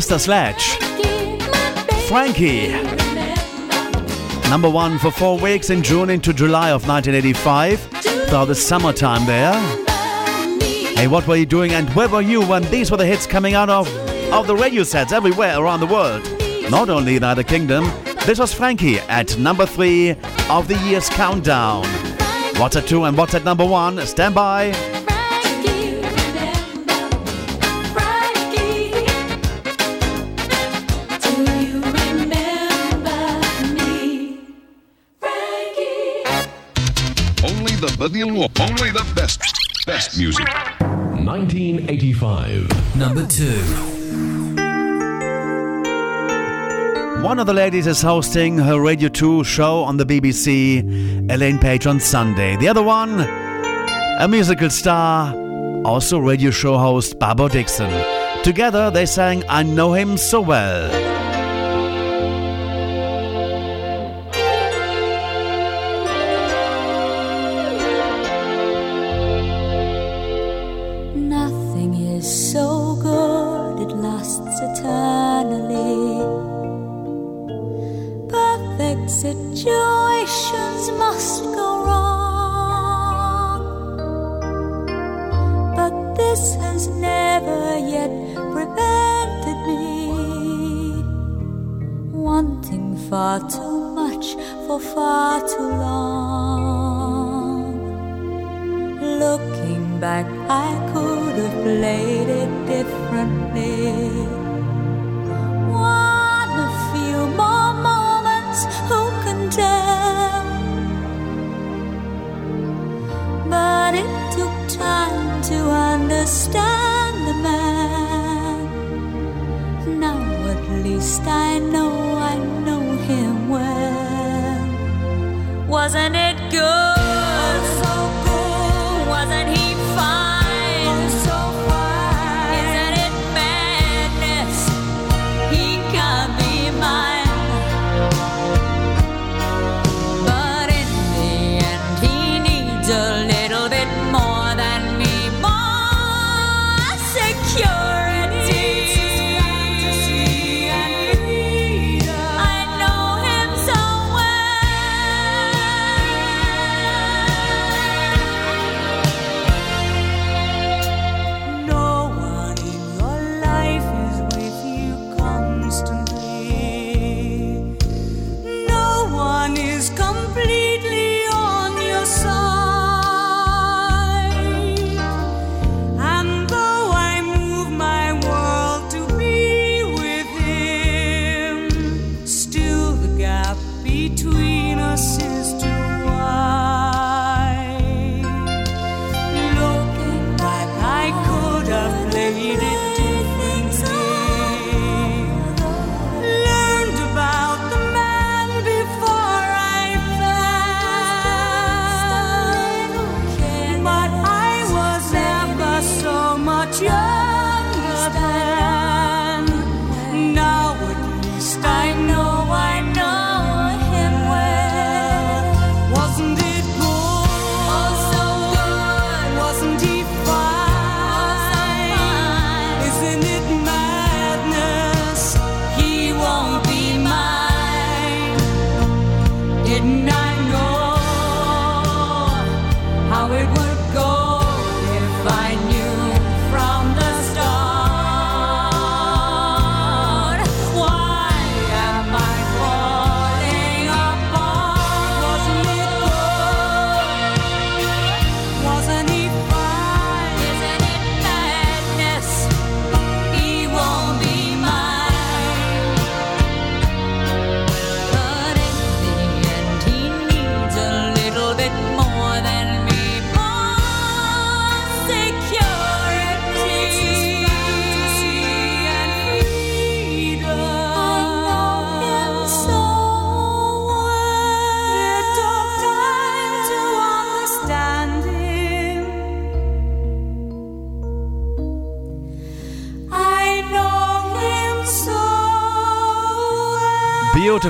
Sister Sledge. Frankie. Number one for four weeks in June into July of 1985. Throughout the summertime there. Hey, what were you doing and where were you when these were the hits coming out of, of the radio sets everywhere around the world? Not only in United Kingdom, this was Frankie at number three of the year's countdown. What's at two and what's at number one? Stand by. Only the best, best music. 1985. Number two. One of the ladies is hosting her Radio 2 show on the BBC, Elaine Paige on Sunday. The other one, a musical star, also radio show host Barbara Dickson. Together they sang I Know Him So Well.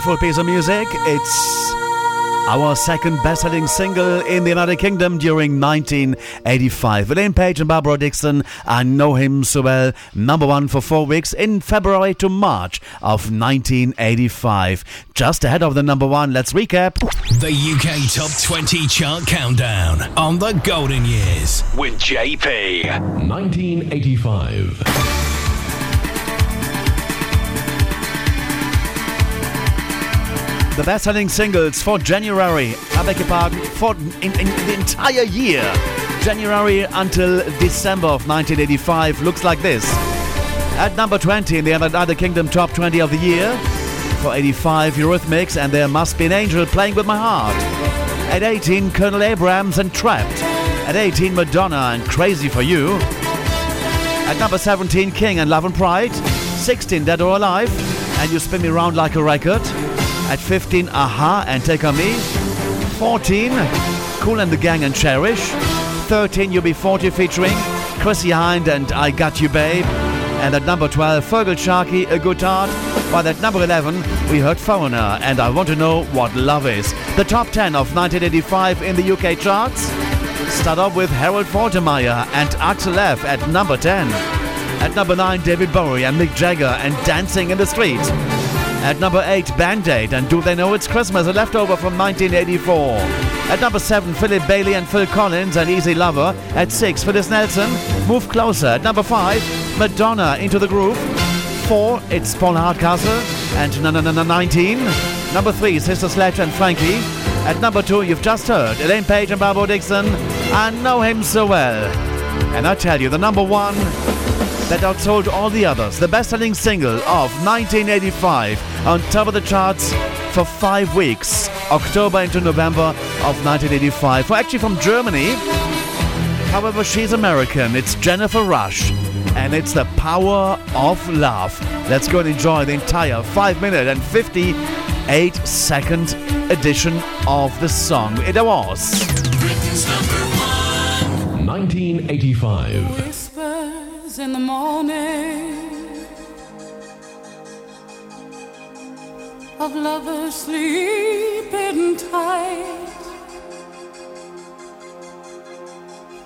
Beautiful piece of music. It's our second best selling single in the United Kingdom during 1985. Elaine Paige and Barbara Dickson, I know him so well. Number one for four weeks in February to March of 1985. Just ahead of the number one, let's recap. The UK Top 20 Chart Countdown on the Golden Years with JP. 1985. The best selling singles for January, I beg your pardon, for in, in the entire year. January until December of 1985 looks like this. At number 20 in the United Kingdom Top 20 of the year, for 85 Eurythmics and There Must Be an Angel Playing With My Heart. At 18, Colonel Abrams and Trapped. At 18, Madonna and Crazy For You. At number 17, King and Love and Pride. 16, Dead or Alive, and You Spin Me Round Like a Record. At 15, a-ha and Take On Me. 14, Kool and the Gang and Cherish. 13, UB40 featuring Chrissie Hynde and I Got You Babe. And at number 12, Feargal Sharkey, A Good Heart. While at number 11, we heard Foreigner and I Want to Know What Love Is. The top 10 of 1985 in the UK charts. Start off with Harold Faltermeyer and Axel F at number 10. At number 9, David Bowie and Mick Jagger and Dancing in the Street. At number 8, Band Aid and Do They Know It's Christmas, a leftover from 1984. At number 7, Philip Bailey and Phil Collins and Easy Lover. At 6, Phyllis Nelson, Move Closer. At number 5, Madonna, Into the Groove. 4, it's Paul Hardcastle and na- na- na- na- 19. Number 3, Sister Sledge and Frankie. At number 2, you've just heard Elaine Paige and Barbara Dickson. I know him so well. And I tell you, the number one that outsold all the others, the best selling single of 1985, on top of the charts for five weeks, October into November of 1985. Well, actually from Germany. However, she's American. It's Jennifer Rush. And it's the power of love. Let's go and enjoy the entire 5 minute and 58 second edition of the song. It was. Britain's number one. 1985. Whispers in the morning of lovers sleeping tight,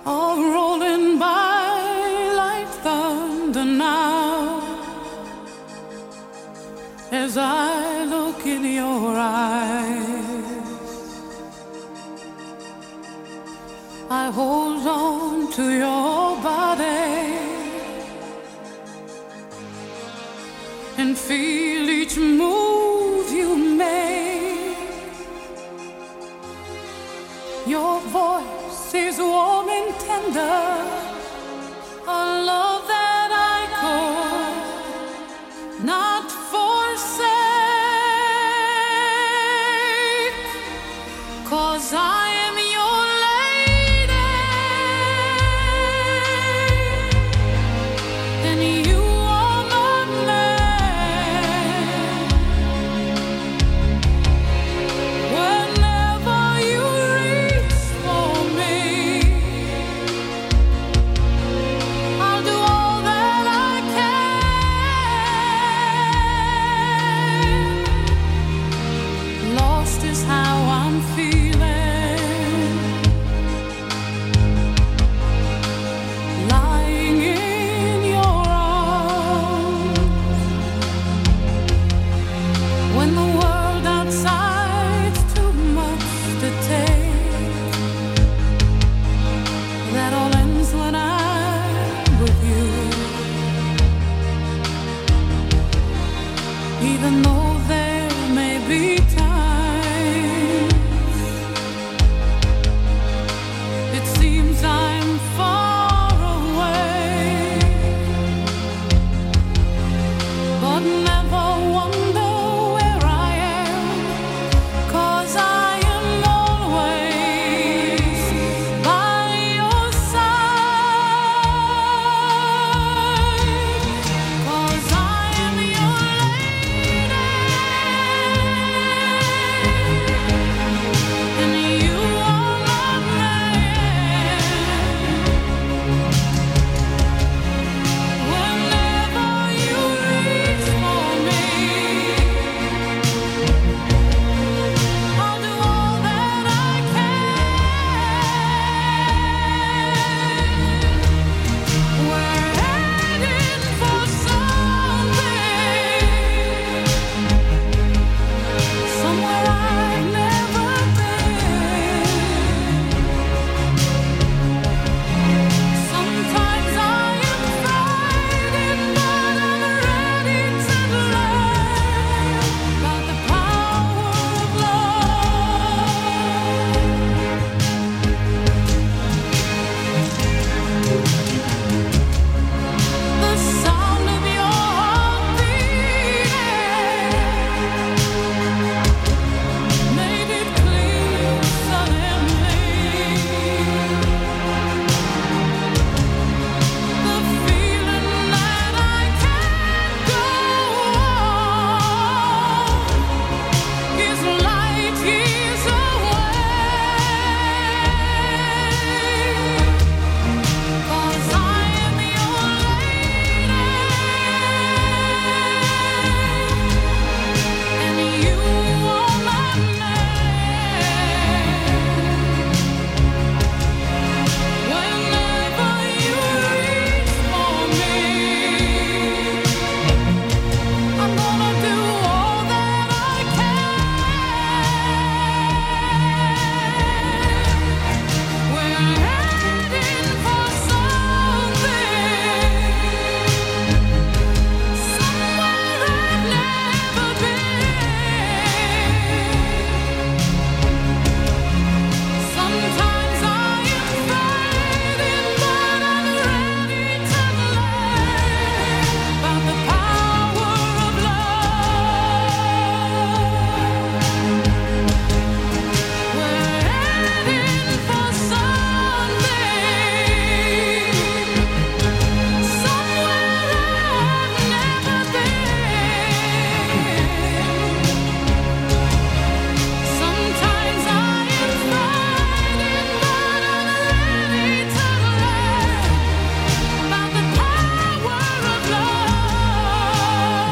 all rolling by like thunder now. As I look in your eyes, I hold on to your body and feel each move you. Your voice is warm and tender, a love that I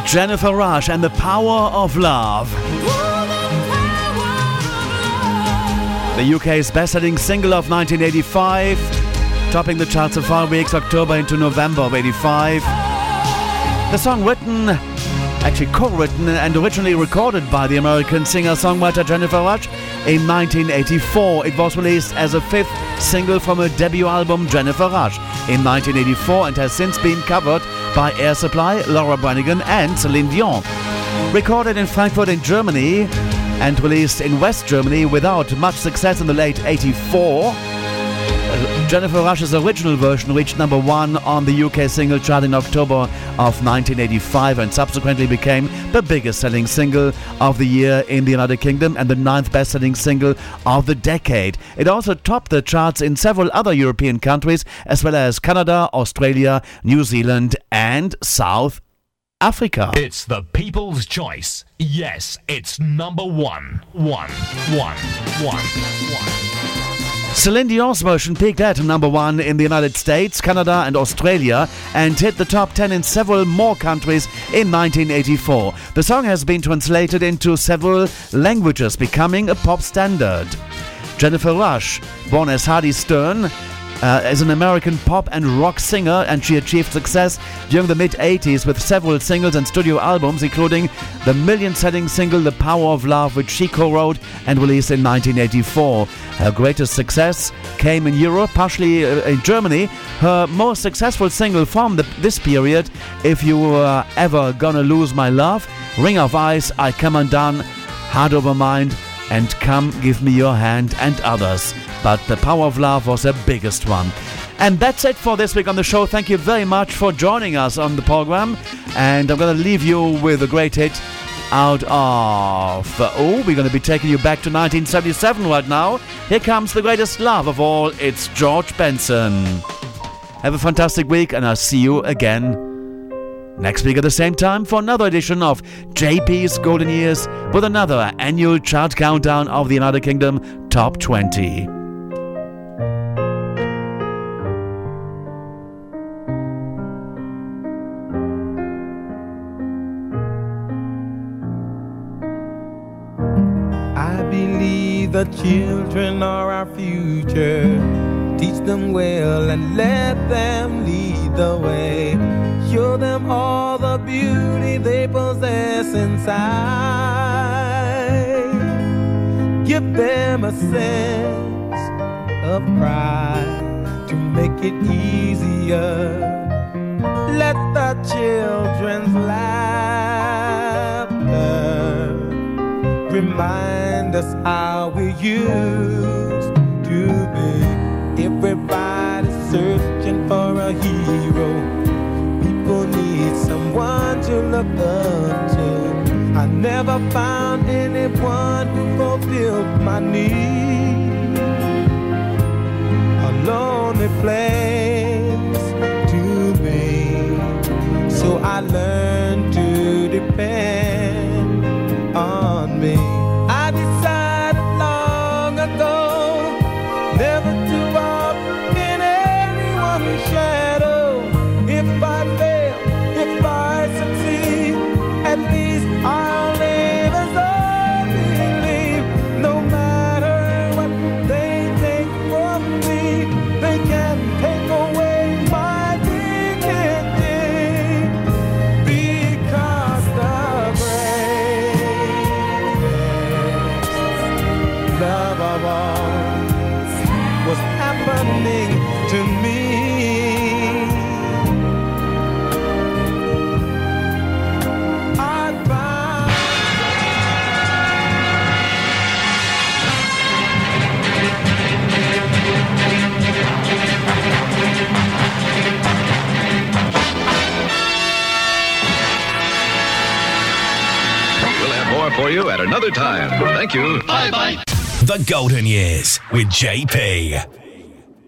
Jennifer Rush and the Power of Love. The UK's best-selling single of 1985, topping the charts for five weeks, October into November of 85. The song written, actually co-written and originally recorded by the American singer-songwriter Jennifer Rush in 1984. It was released as a fifth single from her debut album Jennifer Rush in 1984 and has since been covered by Air Supply, Laura Branigan and Celine Dion. Recorded in Frankfurt in Germany and released in West Germany without much success in the late 84. Uh, Jennifer Rush's original version reached number one on the UK single chart in October of 1985 and subsequently became the biggest selling single of the year in the United Kingdom and the ninth best selling single of the decade. It also topped the charts in several other European countries as well as Canada, Australia, New Zealand, and South Africa. It's the people's choice. Yes, it's number one. One, one, one, one. Celine Dion's version peaked at number one in the United States, Canada, and Australia, and hit the top 10 in several more countries in 1984. The song has been translated into several languages, becoming a pop standard. Jennifer Rush, born as Heidi Stern, uh, is an American pop and rock singer, and she achieved success during the mid 80s with several singles and studio albums, including the million selling single The Power of Love, which she co wrote and released in 1984. Her greatest success came in Europe, partially uh, in Germany. Her most successful single from the, this period, If You Were Ever Gonna Lose My Love, Ring of Ice, I Come Undone, Heart Over Mind, and Come Give Me Your Hand, and others. But The Power of Love was the biggest one. And that's it for this week on the show. Thank you very much for joining us on the program. And I'm going to leave you with a great hit out of. Oh, we're going to be taking you back to 1977 right now. Here comes the greatest love of all. It's George Benson. Have a fantastic week, and I'll see you again next week at the same time for another edition of JP's Golden Years with another annual chart countdown of the United Kingdom Top 20. I believe the children are our future. Teach them well and let them lead the way. Show them all the beauty they possess inside. Give them a sense of pride to make it easier. Let the children's laughter remind us how we used to be. Everybody's searching for a hero. People need someone to look up to. I never found anyone who fulfilled my need. A lonely place to be. So I learned to depend time. Thank you. Bye bye. The Golden Years with JP.